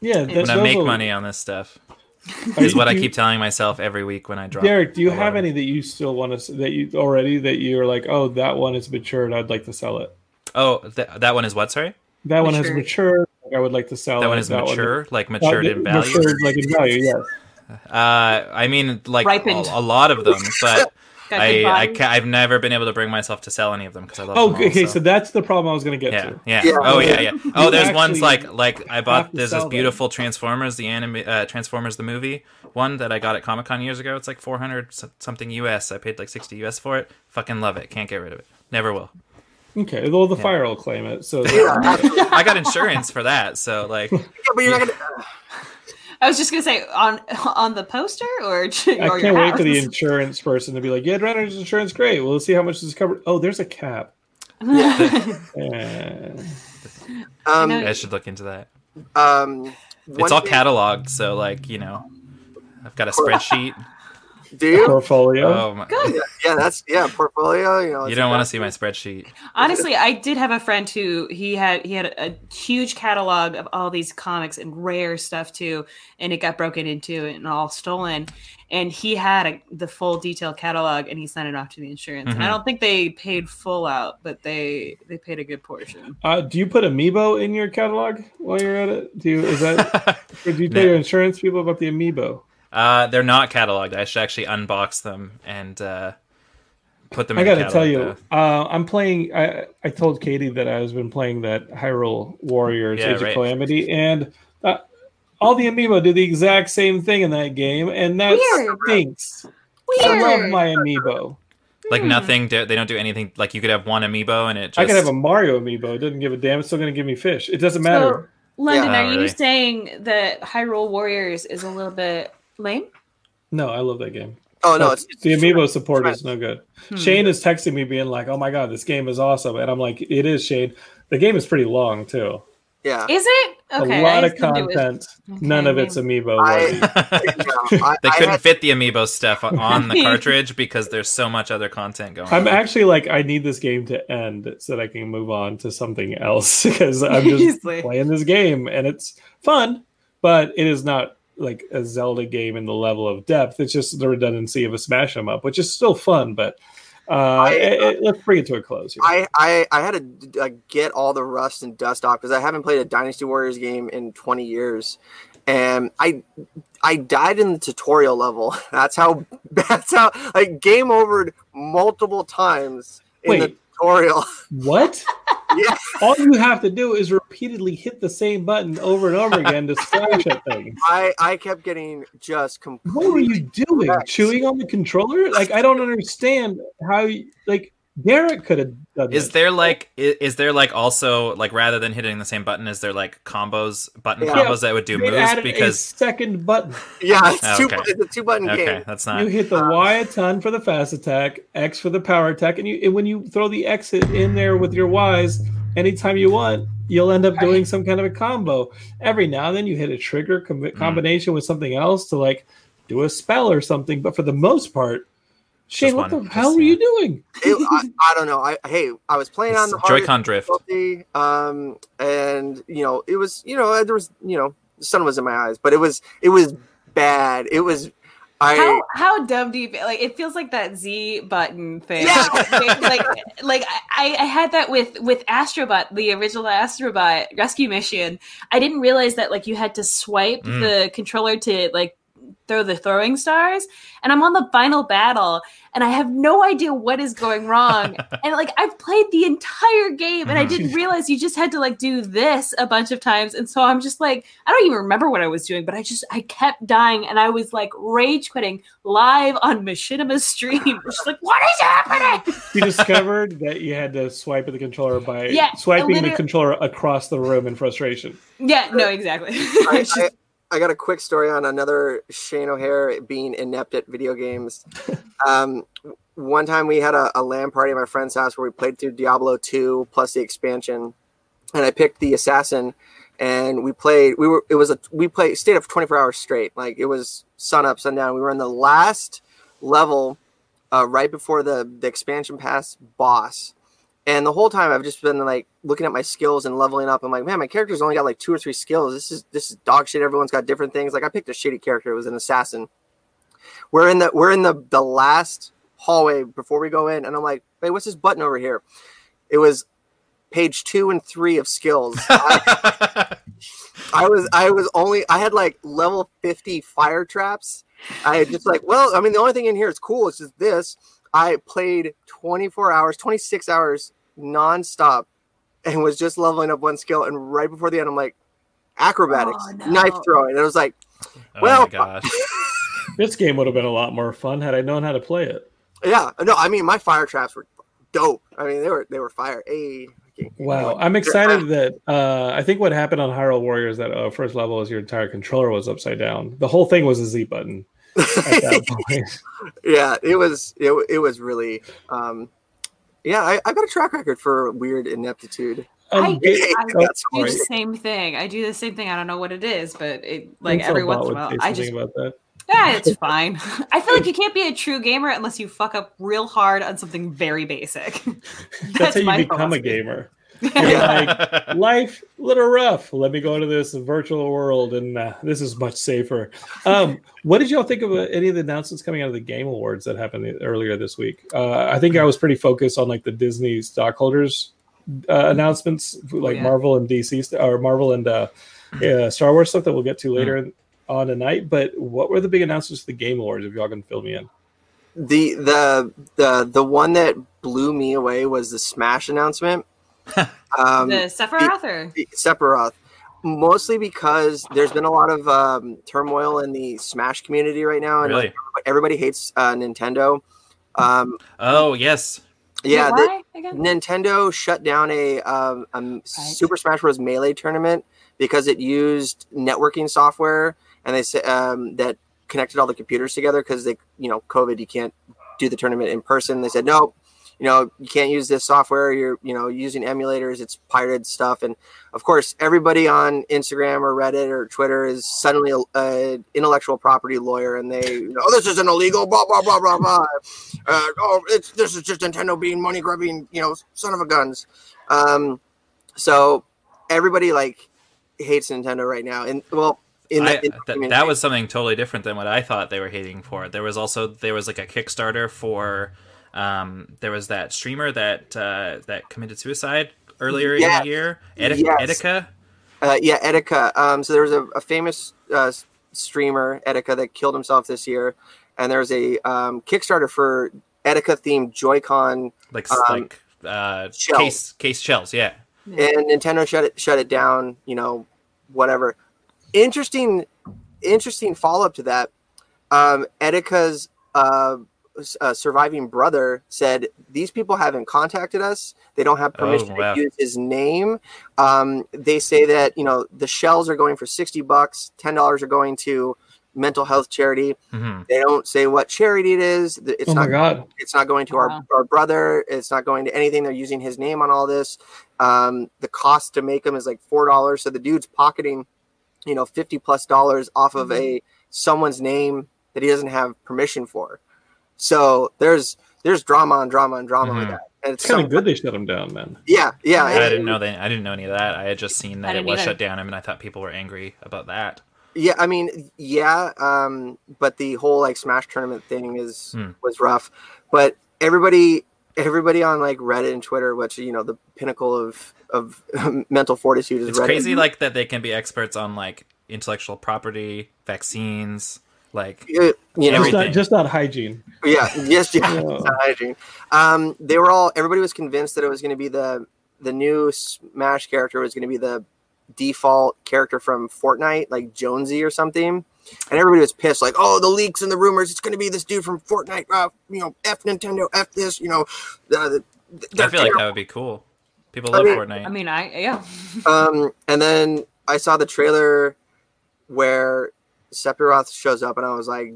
Yeah, I'm that, gonna make will- money on this stuff. Is what I keep telling myself every week when I drop. Derek, do you have any that you still want to that you already that you're like, oh, that one is matured. I'd like to sell it. Oh, th- that one is what? Sorry, That one has Matured. matured. I would like to sell that one is mature, like uh, matured in value. Matured, like in value, yes. Uh, I mean, like Ripened. a, a lot of them, but Got I, good I body. ca- I've never been able to bring myself to sell any of them because I love Oh, them all, okay. so- So that's the problem I was going to get yeah, to. yeah, Yeah. Oh yeah, yeah. Oh, there's ones like like I bought. There's sell this them. beautiful Transformers, the anime uh, Transformers the movie one that I got at Comic Con years ago. It's like 400 something US. I paid like 60 US for it. Fucking love it. Can't get rid of it. Never will. Okay. Well, the fire will claim it. So Yeah. I got insurance for that, so like Yeah, but you're not gonna. I was just gonna say on on the poster or, or I your can't wait for the insurance person to be like, "Yeah, renter's insurance, great. Well, let's see how much this is covered." Oh, there's a cap. Eh. Um, I should look into that. um, It's all thing- cataloged, so like you know, I've got a spreadsheet. Do you? portfolio. Oh my! Good. Yeah, that's yeah. Portfolio. You know. You don't want to see my spreadsheet. Honestly, I did have a friend who he had he had a, huge catalog of all these comics and rare stuff too, and it got broken into and all stolen. And he had a, the full detailed catalog, and he sent it off to the insurance. And I Mhm. don't think they paid full out, but they they paid a good portion. Uh, do you put Amiibo in your catalog while you're at it? Do you is that or do you tell No. your insurance people about the Amiibo? Uh, they're not cataloged. I should actually unbox them and uh, put them. I in the gotta tell you, uh, I'm playing. I, I told Katie that I was been playing that Hyrule Warriors Yeah, Age right. of Calamity, and uh, all the amiibo do the exact same thing in that game, and that Weird. stinks. Weird. I love my amiibo. like Hmm. nothing. They don't do anything. Like you could have one amiibo and it. Just, I could have a Mario amiibo. It doesn't give a damn. It's still going to give me fish. It doesn't matter. London, Yeah. are Oh, you saying that Hyrule Warriors is a little bit lame? no, I love that game. Oh no, it's, it's the amiibo support tremendous. is no good. Hmm. Shane is texting me, being like, "Oh my god, this game is awesome," and I'm like, "It is, Shane." The game is pretty long too. yeah. Is it? Okay. a lot of assumed it was- content. Okay, None of it's amiibo. I- worthy. I- they I couldn't had- fit the amiibo stuff on the cartridge because there's so much other content going. I'm on. actually like, I need this game to end so that I can move on to something else because I'm just playing this game and it's fun, but it is not like a Zelda game in the level of depth. It's just the redundancy of a Smash smash 'em up, which is still fun, but uh, I- it- it- let's bring it to a close. Here. I, I I had to like get all the rust and dust off because I haven't played a Dynasty Warriors game in 20 years, and I I died in the tutorial level. That's how that's how like game overed multiple times in the Wait. Tutorial. what? Yeah. All you have to do is repeatedly hit the same button over and over again to smash at things. I I kept getting just completely. What were you doing? Correct. Chewing on the controller? Like I don't understand how you like Derek could have done Is this. there like is, is there like also like rather than hitting the same button, is there like combos button Yeah. combos that would do They moves added a because second button. Yeah, it's, Oh, two, okay. it's a two button okay game. that's not You hit the Y a ton for the fast attack, X for the power attack, and you and when you throw the X in there with your Ys anytime you want, you'll end up doing some kind of a combo. Every now and then you hit a trigger com- Mm. combination with something else to like do a spell or something, but for the most part, Shane, what the hell were yeah. you doing? It- I, I don't know. I hey, I was playing on the Joy-Con drift. um, and you know, it was you know there was you know the sun was in my eyes, but it was it was bad. It was I How how dumb do you feel? Like it feels like that Z button thing. Yeah. like like I, I had that with with Astrobot, the original Astrobot rescue mission. I didn't realize that like you had to swipe Mm. the controller to like throw the throwing stars, and I'm on the final battle, and I have no idea what is going wrong. and like I've played the entire game, and I Mhm. didn't realize you just had to like do this a bunch of times, and so I'm just like I don't even remember what I was doing, but I just I kept dying, and I was like rage quitting live on Machinima's stream. Just like what is happening? You discovered that you had to swipe at the controller by Yeah, swiping the controller across the room in frustration. Yeah, no, exactly. I, I, I got a quick story on another Shane O'Hare being inept at video games. um, one time we had a, a LAN party at my friend's house where we played through Diablo 2 plus the expansion, and I picked the assassin, and we played. We were it was a we played stayed up for 24 hours straight. Like it was sun up, sundown. We were in the last level, uh, right before the the expansion pass boss. And the whole time I've just been like looking at my skills and leveling up. I'm like, man, my character's only got like two or three skills. This is this is dog shit. Everyone's got different things. Like I picked a shitty character. It was an assassin. We're in the we're in the the last hallway before we go in, and I'm like, wait, what's this button over here? It was page two and three of skills. I, I was I was only I had like level 50 fire traps. I just like, well, I mean, the only thing in here is cool. It's just this. I played 24 hours, 26 hours nonstop, and was just leveling up one skill. And right before the end, I'm like, acrobatics, Oh, no. knife throwing. And it was like, oh Well, my gosh. This game would have been a lot more fun had I known how to play it. yeah, no, I mean, my fire traps were dope. I mean, they were they were fire. Hey, Wow, I'm excited that uh, I think what happened on Hyrule Warriors that uh, first level is your entire controller was upside down. The whole thing was a Z button at that point. yeah, it was it, it was really. um yeah, I, I've got a track record for weird ineptitude. Um, I- ga- I do the same thing. I do the same thing. I don't know what it is, but it like Think every once in a while, I just about that. yeah, it's fine. I feel like you can't be a true gamer unless you fuck up real hard on something very basic. That's, how you my become a gamer. You're like, life a little rough. Let me go into this virtual world, and uh, this is much safer. Um, what did y'all think of uh, any of the announcements coming out of the Game Awards that happened earlier this week? Uh, I think I was pretty focused on like the Disney stockholders uh, announcements, like yeah. Marvel and DC st- or Marvel and uh, uh, Star Wars stuff that we'll get to later on tonight. But what were the big announcements for the Game Awards? If y'all can fill me in. the the the the one that blew me away was the Smash announcement. Um, the Sephiroth or Sephiroth, mostly because there's been a lot of um, turmoil in the Smash community right now, and Really? like, everybody hates uh, Nintendo. Um, Oh yes. yeah, the- why again? Nintendo shut down a, um, a Super Smash Bros. Melee tournament because it used networking software, and they said um, that connected all the computers together because they, you know, COVID, you can't do the tournament in person. They said no, you know, you can't use this software. You're, you know, using emulators. It's pirated stuff, and of course, everybody on Instagram or Reddit or Twitter is suddenly a, a intellectual property lawyer, and they, you know, oh, this isn't illegal. Blah blah blah blah blah. Uh, oh, it's this is just Nintendo being money grubbing, you know, son of a guns. Um, so everybody like hates Nintendo right now, and well, in I, the, in the th- that was something totally different than what I thought they were hating for. There was also there was like a Kickstarter for um, there was that streamer that uh, that committed suicide earlier in the year, Edi- Yes. Etika. Uh, yeah, Etika. Um, so there was a, a famous uh, streamer, Etika, that killed himself this year, and there was a um, Kickstarter for Etika themed Joy-Con, like Um, like uh, shells. case case shells. Yeah, and Nintendo shut it shut it down. You know, whatever. Interesting, interesting follow up to that. Um, Etika's uh, surviving brother said these people haven't contacted us. They don't have permission Oh, wow. to use his name. Um, they say that you know the shells are going for sixty bucks. Ten dollars are going to mental health charity. hmm They don't say what charity it is. It's oh not my god. it's not going to our, Wow. our brother. It's not going to anything. They're using his name on all this. Um, the cost to make them is like four dollars. So the dude's pocketing, you know, fifty plus dollars off of a someone's name that he doesn't have permission for. So there's there's drama on drama and drama with Mhm. that. And it's It's kind of good they shut him down, man. Yeah, yeah. I and- didn't know that. I didn't know any of that. I had just seen that it was either. shut down. I mean, I thought people were angry about that. Yeah, I mean, yeah, um, but the whole like Smash tournament thing is Hmm. was rough. But everybody, everybody on like Reddit and Twitter, which you know the pinnacle of of mental fortitude is It's Reddit. crazy, like that they can be experts on like intellectual property, vaccines, like you you know, Just not, just not hygiene. yeah, yes, yeah, Yeah. it's not hygiene. Um, they were all. Everybody was convinced that it was going to be the the new Smash character was going to be the default character from Fortnite, like Jonesy or something. And everybody was pissed, like, "Oh, the leaks and the rumors. It's going to be this dude from Fortnite. Uh, you know, f Nintendo, f this. You know, uh, the, I they're feel like that would be cool. People I love mean- Fortnite. I mean, I yeah. Um, and then I saw the trailer where Sephiroth shows up, and I was like,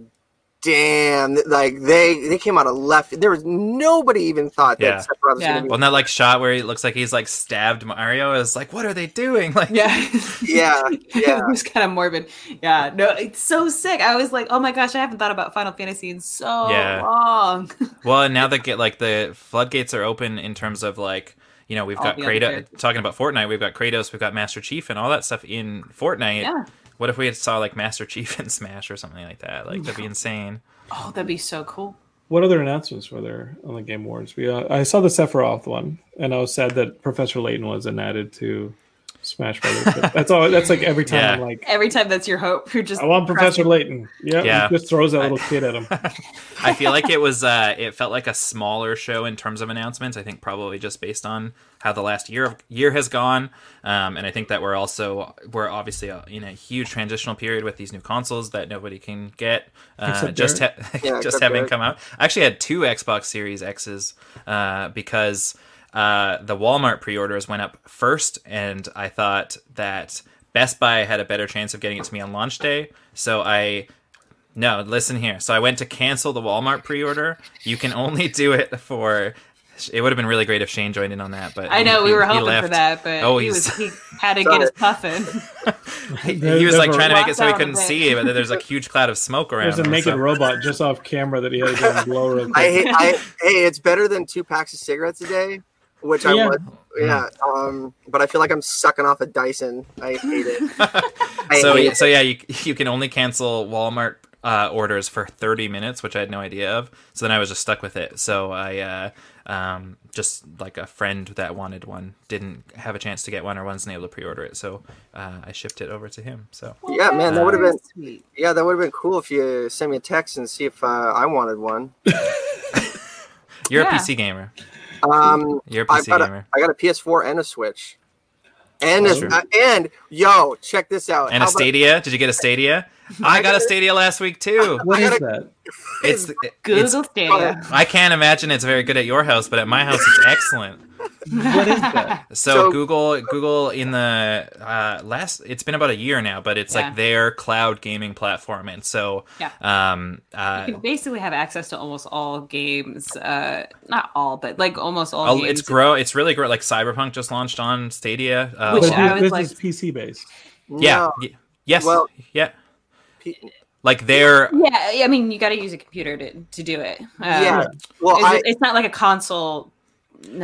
"Damn!" Like they they came out of left. There was nobody even thought Yeah. that Sephiroth was Yeah. going to be Well, that like shot where he looks like he's like stabbed Mario is like, what are they doing? Like, Yeah. Yeah, yeah. it was kind of morbid. Yeah. No, it's so sick. I was like, oh my gosh, I haven't thought about Final Fantasy in so Yeah. long. well, and now that get like the floodgates are open in terms of like, you know, we've All got the Kratos talking about Fortnite. We've got Kratos, we've got Master Chief, and all that stuff in Fortnite. yeah. What if we had saw like Master Chief in Smash or something like that? Like that'd be insane. Oh, that'd be so cool. What other announcements were there on the Game Awards? We uh, I saw the Sephiroth one, and I was sad that Professor Layton wasn't added to Smash Brothers. That's all. That's like every time I'm like, Every time that's your hope, you're just I want Professor pressing- Layton. Yeah, Yeah. He just throws that little kid at him. I feel like it was uh it felt like a smaller show in terms of announcements. I think probably just based on how the last year of, year has gone, um, and I think that we're also we're obviously uh, in a huge transitional period with these new consoles that nobody can get. Uh, just ha- Yeah, just having Derek. come out. I actually had two Xbox Series X's uh, because uh, the Walmart pre-orders went up first, and I thought that Best Buy had a better chance of getting it to me on launch day. So I no, listen here. So I went to cancel the Walmart pre-order. You can only do it for. It would have been really great if Shane joined in on that, but I know he- we were hoping for that, but Oh, he was he had to Sorry. get his puff in. He, he was like trying to make it so he couldn't event. see, but there's a huge cloud of smoke around. There's a him, naked so- robot just off camera that he had to blow real quick. I. I, hey, it's better than two packs of cigarettes a day, which I Yeah. would. Yeah. Um, but I feel like I'm sucking off a Dyson. I hate it. I so hate yeah, it. so yeah, you you can only cancel Walmart uh, orders for 30 minutes, which I had no idea of. So then I was just stuck with it. So I uh, um, just like a friend that wanted one didn't have a chance to get one or wasn't able to pre-order it, so uh, I shipped it over to him. So Yeah, man, that would have been Sweet. yeah, that would have been cool if you sent me a text and see if uh, I wanted one. you're Yeah. a PC gamer. Um, You're a I PC got gamer. I got a PS4 and a Switch, and a, uh, and yo, check this out. And a How about- Stadia? Did you get a Stadia? I got a Stadia last week too. What I is gotta- that? It's Google it's Stadia. I can't imagine it's very good at your house, but at my house it's excellent. What is that? So, So- Google Google in the uh, last it's been about a year now, but it's Yeah. like their cloud gaming platform, and so Yeah. um uh, You can basically have access to almost all games. Uh, not all, but like almost all oh, games. it's grow it's really great. Like Cyberpunk just launched on Stadia. Uh, Which But I this like- is PC based. yeah, No, y- yes, Well- yeah. P- Like they're Yeah, I mean, you got to use a computer to, to do it. Um, yeah. Well, it's, I it's not like a console.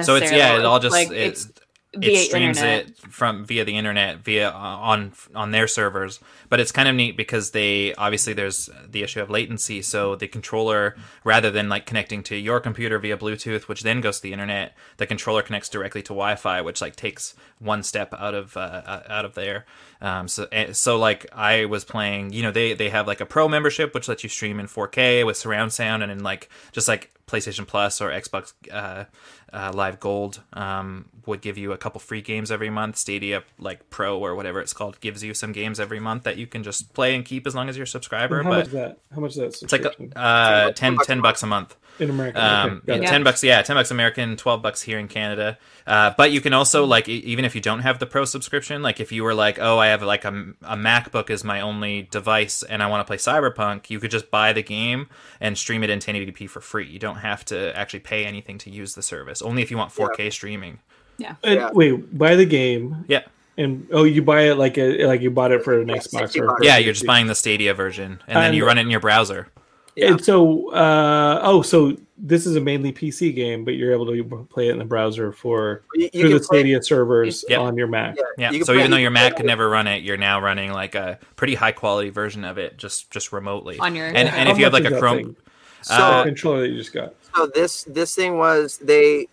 So it's yeah, it all just like it, it's it streams internet. it from via the internet via on on their servers. But it's kind of neat because they obviously there's the issue of latency. So the controller rather than like connecting to your computer via bluetooth which then goes to the internet the controller connects directly to wi-fi which like takes one step out of uh, uh, out of there um, so eh, so like i was playing you know they they have like a pro membership which lets you stream in 4k with surround sound and in like just like PlayStation Plus or Xbox uh, uh, Live Gold um, would give you a couple free games every month. Stadia, like Pro or whatever it's called, gives you some games every month that you can just play and keep as long as you're a subscriber. And how much is that? How much is that? it's like subscription? uh, 10, bucks a 10 bucks a month. in America. Um, Okay. Yeah. ten bucks, yeah, ten bucks American, twelve bucks here in Canada. Uh, but you can also like, even if you don't have the pro subscription, like if you were like, oh, I have like a, a MacBook is my only device, and I want to play Cyberpunk, you could just buy the game and stream it in 1080p for free. You don't have to actually pay anything to use the service. Only if you want 4K streaming. yeah. And Yeah. Wait, buy the game Yeah, and oh, you buy it like a like you bought it for an Xbox or yeah, you're just buying the Stadia version, and then you run it in your browser. Yeah. And so, uh, oh, so this is a mainly PC game, but you're able to play it in the browser for you, you through the play- Stadia servers Yep. on your Mac. yeah, Yeah. you So play- even though your Mac could never run it, you're now running like a pretty high quality version of it, just just remotely. On your- and and How if you have like a Chrome, thing? So, Uh, controller that you just got. so this this thing was they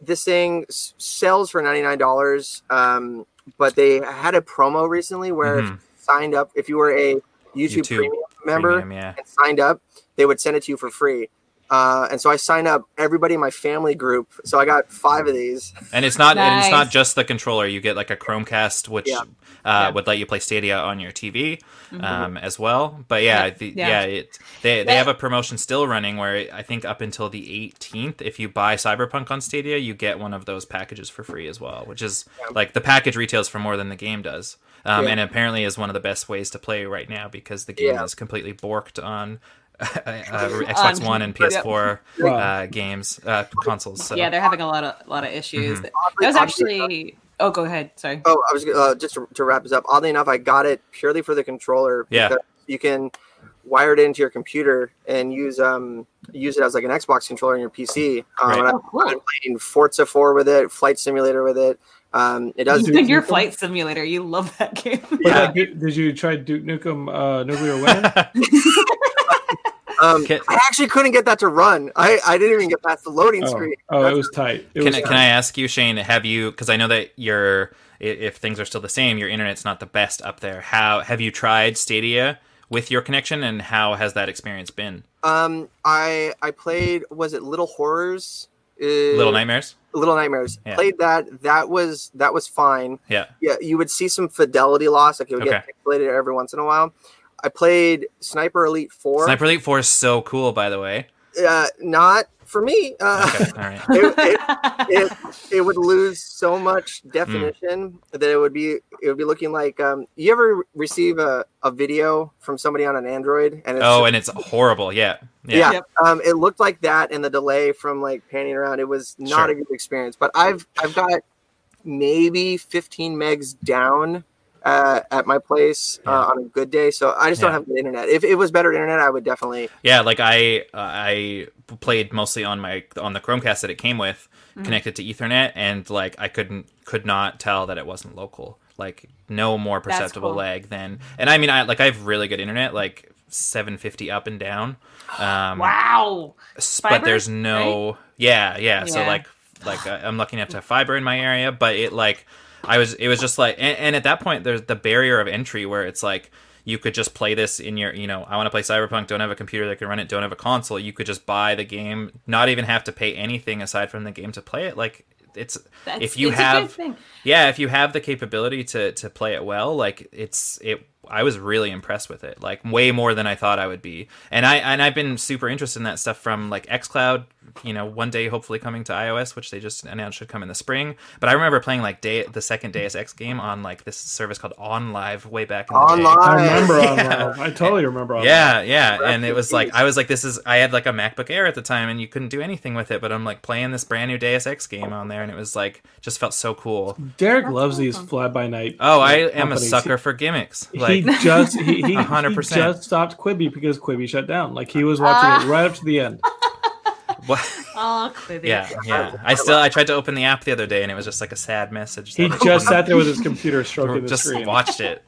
this thing sells for ninety nine dollars, um, but they had a promo recently where if Mhm. signed up if you were a YouTube, YouTube Premium member premium, yeah. and signed up, they would send it to you for free. Uh, and so I signed up everybody in my family group. So I got five of these. And it's not and it's not just the controller. You get like a Chromecast, which Yeah. uh, Yeah. would let you play Stadia on your TV um, as well. But yeah, Yeah. the, Yeah. yeah, it they they have a promotion still running where I think up until the 18th, if you buy Cyberpunk on Stadia, you get one of those packages for free as well, which is like the package retails for more than the game does. Um, Yeah. And apparently is one of the best ways to play right now because the game Yeah. is completely borked on uh, Xbox On- One and PS4 Wow. uh, games uh, consoles. So. Yeah, they're having a lot of a lot of issues. Mhm. That was actually. Oh, go ahead. Sorry. Oh, I was uh, just to, to wrap this up. Oddly enough, I got it purely for the controller. Yeah. You can wire it into your computer and use um use it as like an Xbox controller in your PC. Um, Right. and I- Oh, cool. I've been playing Forza 4 with it, Flight Simulator with it. Um, it does. Dude, Your flight simulator. You love that game. But Yeah. uh, did, did you try Duke Nukem uh, Nuclear Winter? Um, Can- I actually couldn't get that to run. I, I didn't even get past the loading oh, screen. oh, it was tight. It Can, was I- tight. can I ask you, Shane? Have you? Because I know that your if things are still the same, your internet's not the best up there. How have you tried Stadia with your connection, and how has that experience been? Um, I I played. Was it Little Horrors? Uh, Little Nightmares. Little Nightmares. Yeah. Played that. That was that was fine. Yeah. Yeah, you would see some fidelity loss, like it would get Okay. pixelated every once in a while. I played Sniper Elite Four. Sniper Elite Four is so cool, by the way. Uh, not for me. Uh, Okay, all right. it, it, it, it would lose so much definition that it would be it would be looking like um you ever receive a, a video from somebody on an android and it's Oh, and it's horrible. Yeah. yeah, Yeah. Yep. um it looked like that and the delay from like panning around it was not Sure. a good experience but i've i've got maybe 15 megs down uh, at my place Yeah. uh, on a good day so i just don't have good internet if it was better internet i would definitely Yeah, like I uh, I played mostly on my on the Chromecast that it came with, Mhm. connected to Ethernet, and like I couldn't could not tell that it wasn't local. Like no more perceptible cool. lag than. And I mean, I like I have really good internet, like 750 up and down. Um, Wow. s- but there's no yeah, yeah so like like uh, i'm lucky enough to have fiber in my area but it like i was it was just like and, and at that point there's the barrier of entry where it's like you could just play this in your you know i want to play cyberpunk don't have a computer that can run it don't have a console. You could just buy the game not even have to pay anything aside from the game to play it. Like it's That's, if you it's have yeah if you have the capability to to play it well like it's it i was really impressed with it like way more than i thought i would be. And i and i've been super interested in that stuff from like xcloud you know one day hopefully coming to ios which they just announced should come in the spring but i remember playing like day the second deus ex game on like this service called OnLive way back in the day. Online. I remember Yeah. online. I totally remember online. Yeah, yeah, and it Right. was like I was like, this is. I had like a MacBook Air at the time, and you couldn't do anything with it. But I'm like playing this brand new Deus Ex game on there, and it was like just felt so cool. Derek That's loves these awesome. fly by night. Oh, I am a sucker for gimmicks. He, Like, he just he, he, 100%. he just stopped Quibi because Quibi shut down. Like he was watching Ah. it right up to the end. what? Oh, Quibi. Yeah, yeah. I still I tried to open the app the other day, and it was just like a sad message. He just oh sat there with his computer stroking the just screen. watched it.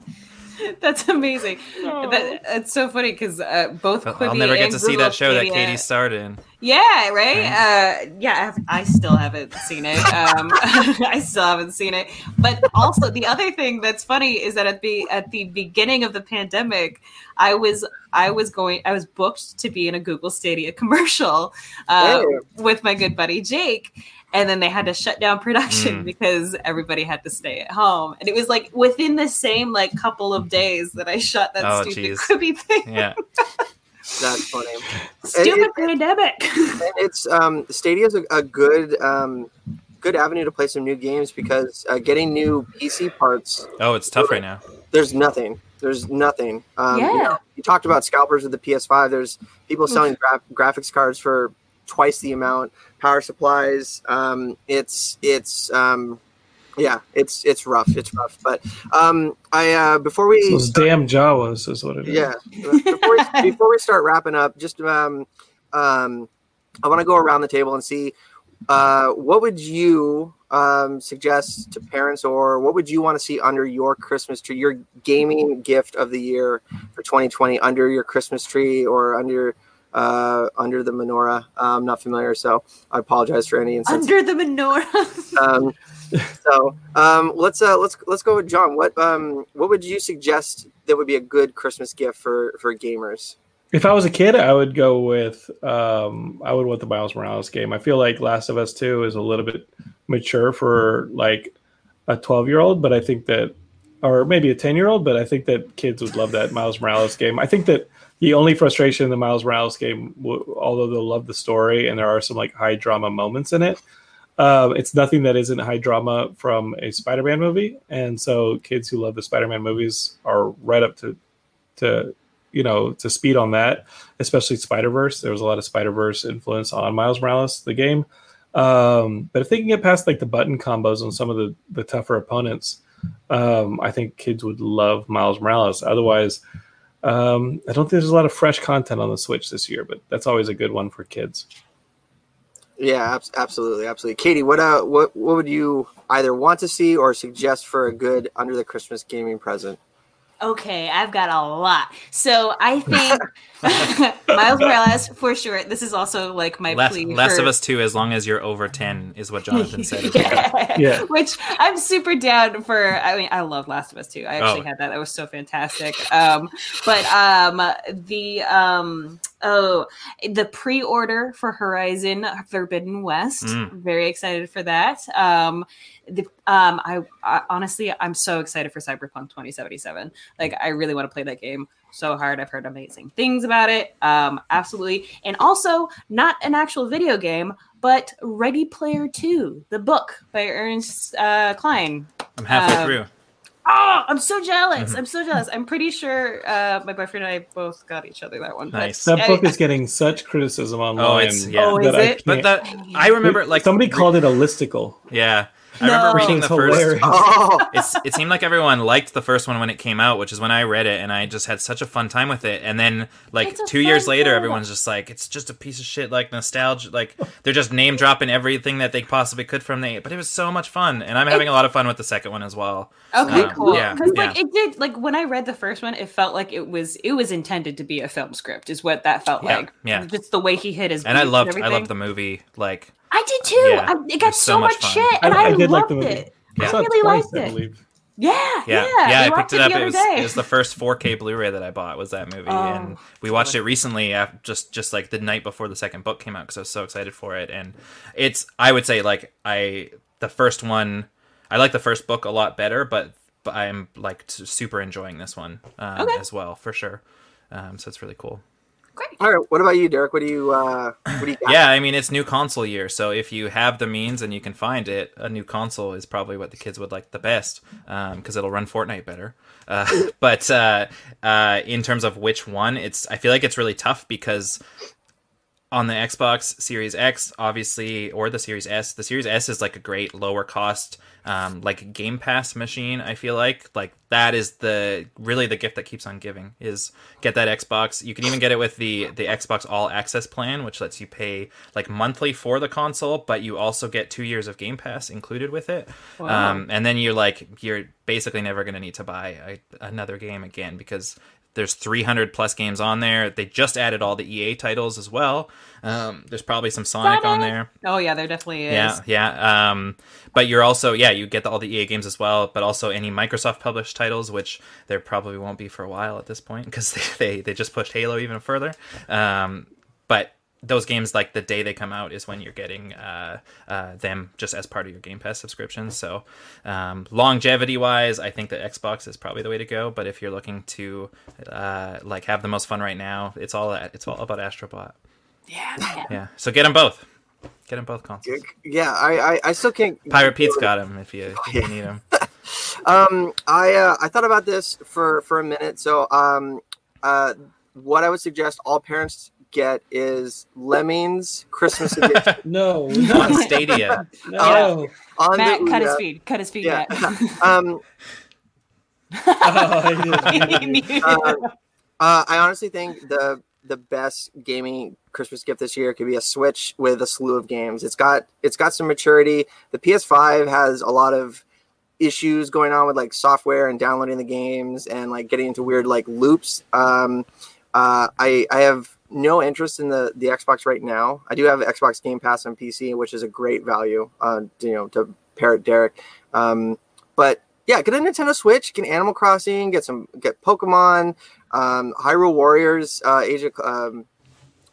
That's amazing. That, it's so funny because uh, both I'll- Quibi I'll never get and to see that show that Katie starred in. Yeah, right. Uh, yeah, I, have, I still haven't seen it. Um, I still haven't seen it. But also, the other thing that's funny is that at the at the beginning of the pandemic, I was I was going I was booked to be in a Google Stadia commercial uh, Hey. with my good buddy Jake. And then they had to shut down production Mm. because everybody had to stay at home. And it was like within the same like couple of days that I shut that Oh, stupid geez. Quibi thing. Yeah, That's funny. Stupid pandemic. And it's um, Stadia is a, a good um, good avenue to play some new games because uh, getting new PC parts, Oh, it's tough right now. there's nothing. There's nothing. Um, you, Yeah. know, you talked about scalpers with the PS5. There's people selling gra- graphics cards for twice the amount. Power supplies. Um, it's it's um, yeah, it's it's rough. It's rough. But um, I uh, before we Those damn Jawas is what it is. yeah. Before we, before we start wrapping up, just um, um, I want to go around the table and see uh, what would you um, suggest to parents, or what would you want to see under your Christmas tree, your gaming gift of the year for 2020, under your Christmas tree or under uh, under the menorah? I'm not familiar, so I apologize for any instance. Under the menorah. um, so um, let's uh, let's let's go with John. What um, what would you suggest that would be a good Christmas gift for for gamers? If I was a kid, I would go with um, I would want the Miles Morales game. I feel like Last of Us Two is a little bit mature for like a twelve year old, but I think that, or maybe a ten year old, but I think that kids would love that Miles Morales game. I think that the only frustration in the Miles Morales game, w- although they'll love the story and there are some like high drama moments in it, um, it's nothing that isn't high drama from a Spider-Man movie, and so kids who love the Spider-Man movies are right up to to you know to speed on that, especially Spider Verse. There was a lot of Spider Verse influence on Miles Morales, the game. Um, but if they can get past like the button combos on some of the the tougher opponents, um, I think kids would love Miles Morales. Otherwise, um, I don't think there's a lot of fresh content on the Switch this year, but that's always a good one for kids. Yeah, abs- absolutely, absolutely. Katie, what uh, what what would you either want to see or suggest for a good under the Christmas gaming present? Okay, I've got a lot. So I think Miles Morales for sure. This is also like my Less, plea. less for... of us too, as long as you're over ten, is what Jonathan said. as well. yeah. Yeah. Which I'm super down for. I mean, I love Last of Us too. I actually Oh. had that. That was so fantastic. Um, but um, the um, oh, the pre-order for Horizon Forbidden West. Mm. Very excited for that. Um, the um, I, I honestly, I'm so excited for Cyberpunk 2077. Like, I really want to play that game so hard. I've heard amazing things about it. Um, absolutely, and also not an actual video game, but Ready Player Two, the book by Ernest uh, Cline. I'm halfway Um, through. Oh, I'm so jealous! Mhm. I'm so jealous. I'm pretty sure uh, my boyfriend and I both got each other that one. Nice. That I- book is getting such criticism online. Oh, it's- yeah. Oh, is that I it? But can't- that I remember, like somebody called it a listicle. Yeah, I remember reading the It's first. hilarious. Oh, It's, it seemed like everyone liked the first one when it came out, which is when I read it, and I just had such a fun time with it. And then, like two years later, game. everyone's just like, "It's just a piece of shit." Like nostalgia, like they're just name dropping everything that they possibly could from the. But it was so much fun, and I'm having a lot of fun with the second one as well. Okay, Um, cool. yeah, Because like it did, like when I read the first one, it felt like it was it was intended to be a film script, is what that felt Yeah, like. yeah. just the way he hit his. And I beats loved, I everything. loved the movie. Like, I did too. Yeah, I, it it got was so, so much much fun. shit, and I, I did like loved the movie. it. Yeah. I I saw it really twice, liked I it. believe. Yeah, yeah, yeah. yeah. I watched picked it up. The It other was, day. it was the first 4K Blu-ray that I bought. Was that movie, Oh, and we watched it recently, af- just just like the night before the second book came out, because I was so excited for it. And it's, I would say, like I the first one, I like the first book a lot better, but, but I'm like super enjoying this one um, Okay. as well for sure. Um, so it's really cool. Great. all right. What about you, Derek? What do you uh, what do you got? Yeah, I mean it's new console year, so if you have the means and you can find it, a new console is probably what the kids would like the best because it'll run Fortnite better. Uh, but uh, uh, in terms of which one, it's I feel like it's really tough because on the Xbox Series X, obviously, or the Series S, the Series S is like a great lower cost, um, like Game Pass machine. I feel like like that is the really the gift that keeps on giving is get that Xbox. You can even get it with the the Xbox All Access plan, which lets you pay like monthly for the console, but you also get two years of Game Pass included with it. Wow. Um, and then you're like you're basically never going to need to buy a, another game again because there's 300 plus games on there. They just added all the EA titles as well. Um, there's probably some Sonic on there. Oh yeah, there definitely is. Yeah, yeah. Um, but you're also yeah, you get the, all the EA games as well, but also any Microsoft published titles, which there probably won't be for a while at this point because they, they they just pushed Halo even further. Um, but those games like the day they come out is when you're getting uh, uh, them just as part of your Game Pass subscription. So um, longevity wise, I think that Xbox is probably the way to go. But if you're looking to uh, like have the most fun right now, it's all it's all about Astrobot. Yeah. man. Yeah, so get them both. Get them both consoles. Yeah, I, I, I still can't. Pirate Pete's got him if you, if you need him. Um, I uh, I thought about this for for a minute. So, um, uh, what I would suggest all parents get is Lemmings Christmas edition No, on no, Stadia. no. on Matt, the cut his feed. Cut his feed, Yeah. Matt. Um, Oh, I uh, uh, I honestly think the the best gaming Christmas gift this year could be a Switch with a slew of games. It's got it's got some maturity. The PS5 has a lot of issues going on with like software and downloading the games and like getting into weird like loops. Um, uh, I I have no interest in the the Xbox right now. I do have Xbox Game Pass on PC, which is a great value. Uh, you know, to parrot Derek. Um, but yeah, get a Nintendo Switch, get Animal Crossing, get some get Pokemon, um, Hyrule Warriors, uh, Age of um,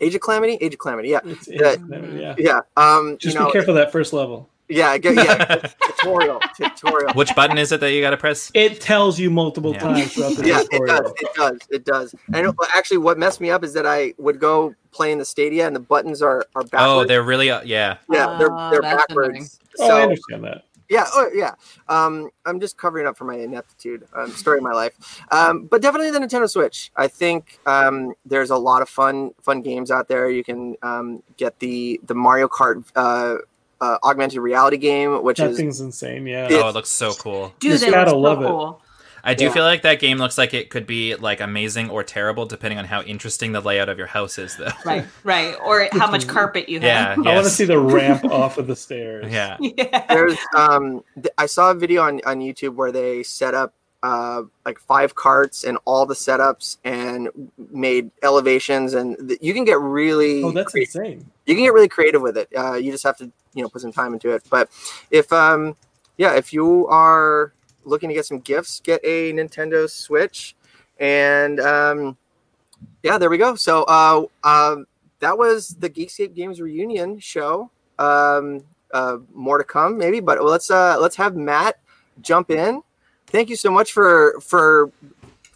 Age of Calamity, Age of Calamity. Yeah, It's, Yeah. it's, yeah. yeah. Um, Just you know, be careful of that first level. Yeah, get, yeah, tutorial, tutorial. Which button is it that you got to press? It tells you multiple Yeah. times throughout the Yeah, it does. It does. It does. And actually, what messed me up is that I would go play in the Stadia and the buttons are are backwards. Oh, they're really uh, yeah. yeah, they're Oh, they're that's annoying. backwards. Oh, I understand that. yeah, oh yeah. Um, I'm just covering up for my ineptitude. Um, story of my life. Um, but definitely the Nintendo Switch. I think um, there's a lot of fun fun games out there. You can um, get the the Mario Kart uh, uh, augmented reality game, which That is thing's insane. Yeah. Yeah. Oh, it looks so cool. Dude, Just they look gotta so love it. I do Yeah. feel like that game looks like it could be like amazing or terrible depending on how interesting the layout of your house is, though. Right, right. Or how much carpet you have. Yeah. have. I want to see the ramp off of the stairs. Yeah. Yeah. there's um th- i saw a video on on youtube where they set up uh like five carts and all the setups and made elevations and th- you can get really Oh, that's crea- insane. you can get really creative with it. Uh you just have to you know put some time into it. But if um yeah if you are looking to get some gifts get a nintendo switch and um yeah there we go. So uh um that was the geekscape games reunion show. Um uh more to come maybe but let's uh let's have matt jump in thank you so much for for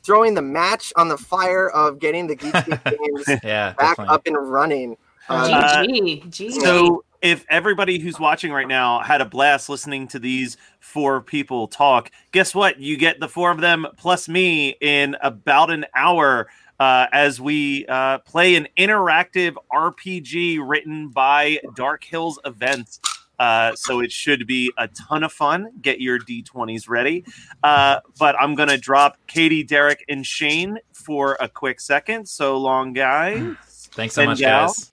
throwing the match on the fire of getting the geekscape games Yeah. back Definitely. up and running um, Uh, GG. GG. So, if everybody who's watching right now had a blast listening to these four people talk, guess what? You get the four of them plus me in about an hour uh, as we uh, play an interactive RPG written by Dark Hills Events. Uh, so it should be a ton of fun. Get your D20s ready. Uh, but I'm going to drop Katie, Derek, and Shane for a quick second. So long, guys. Thanks so And much, Gal? guys.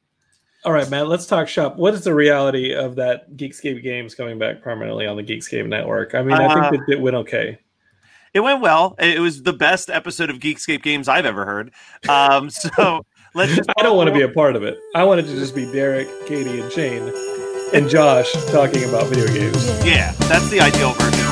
All right, Matt, let's talk shop. What is the reality of that Geekscape Games coming back permanently on the Geekscape network? I mean, I Uh, think that it went okay. It went well. It was the best episode of Geekscape Games I've ever heard. Um, so let's just. I don't want to be a part of it. I wanted to just be Derek, Katie, and Shane, and Josh talking about video games. Yeah, that's the ideal version.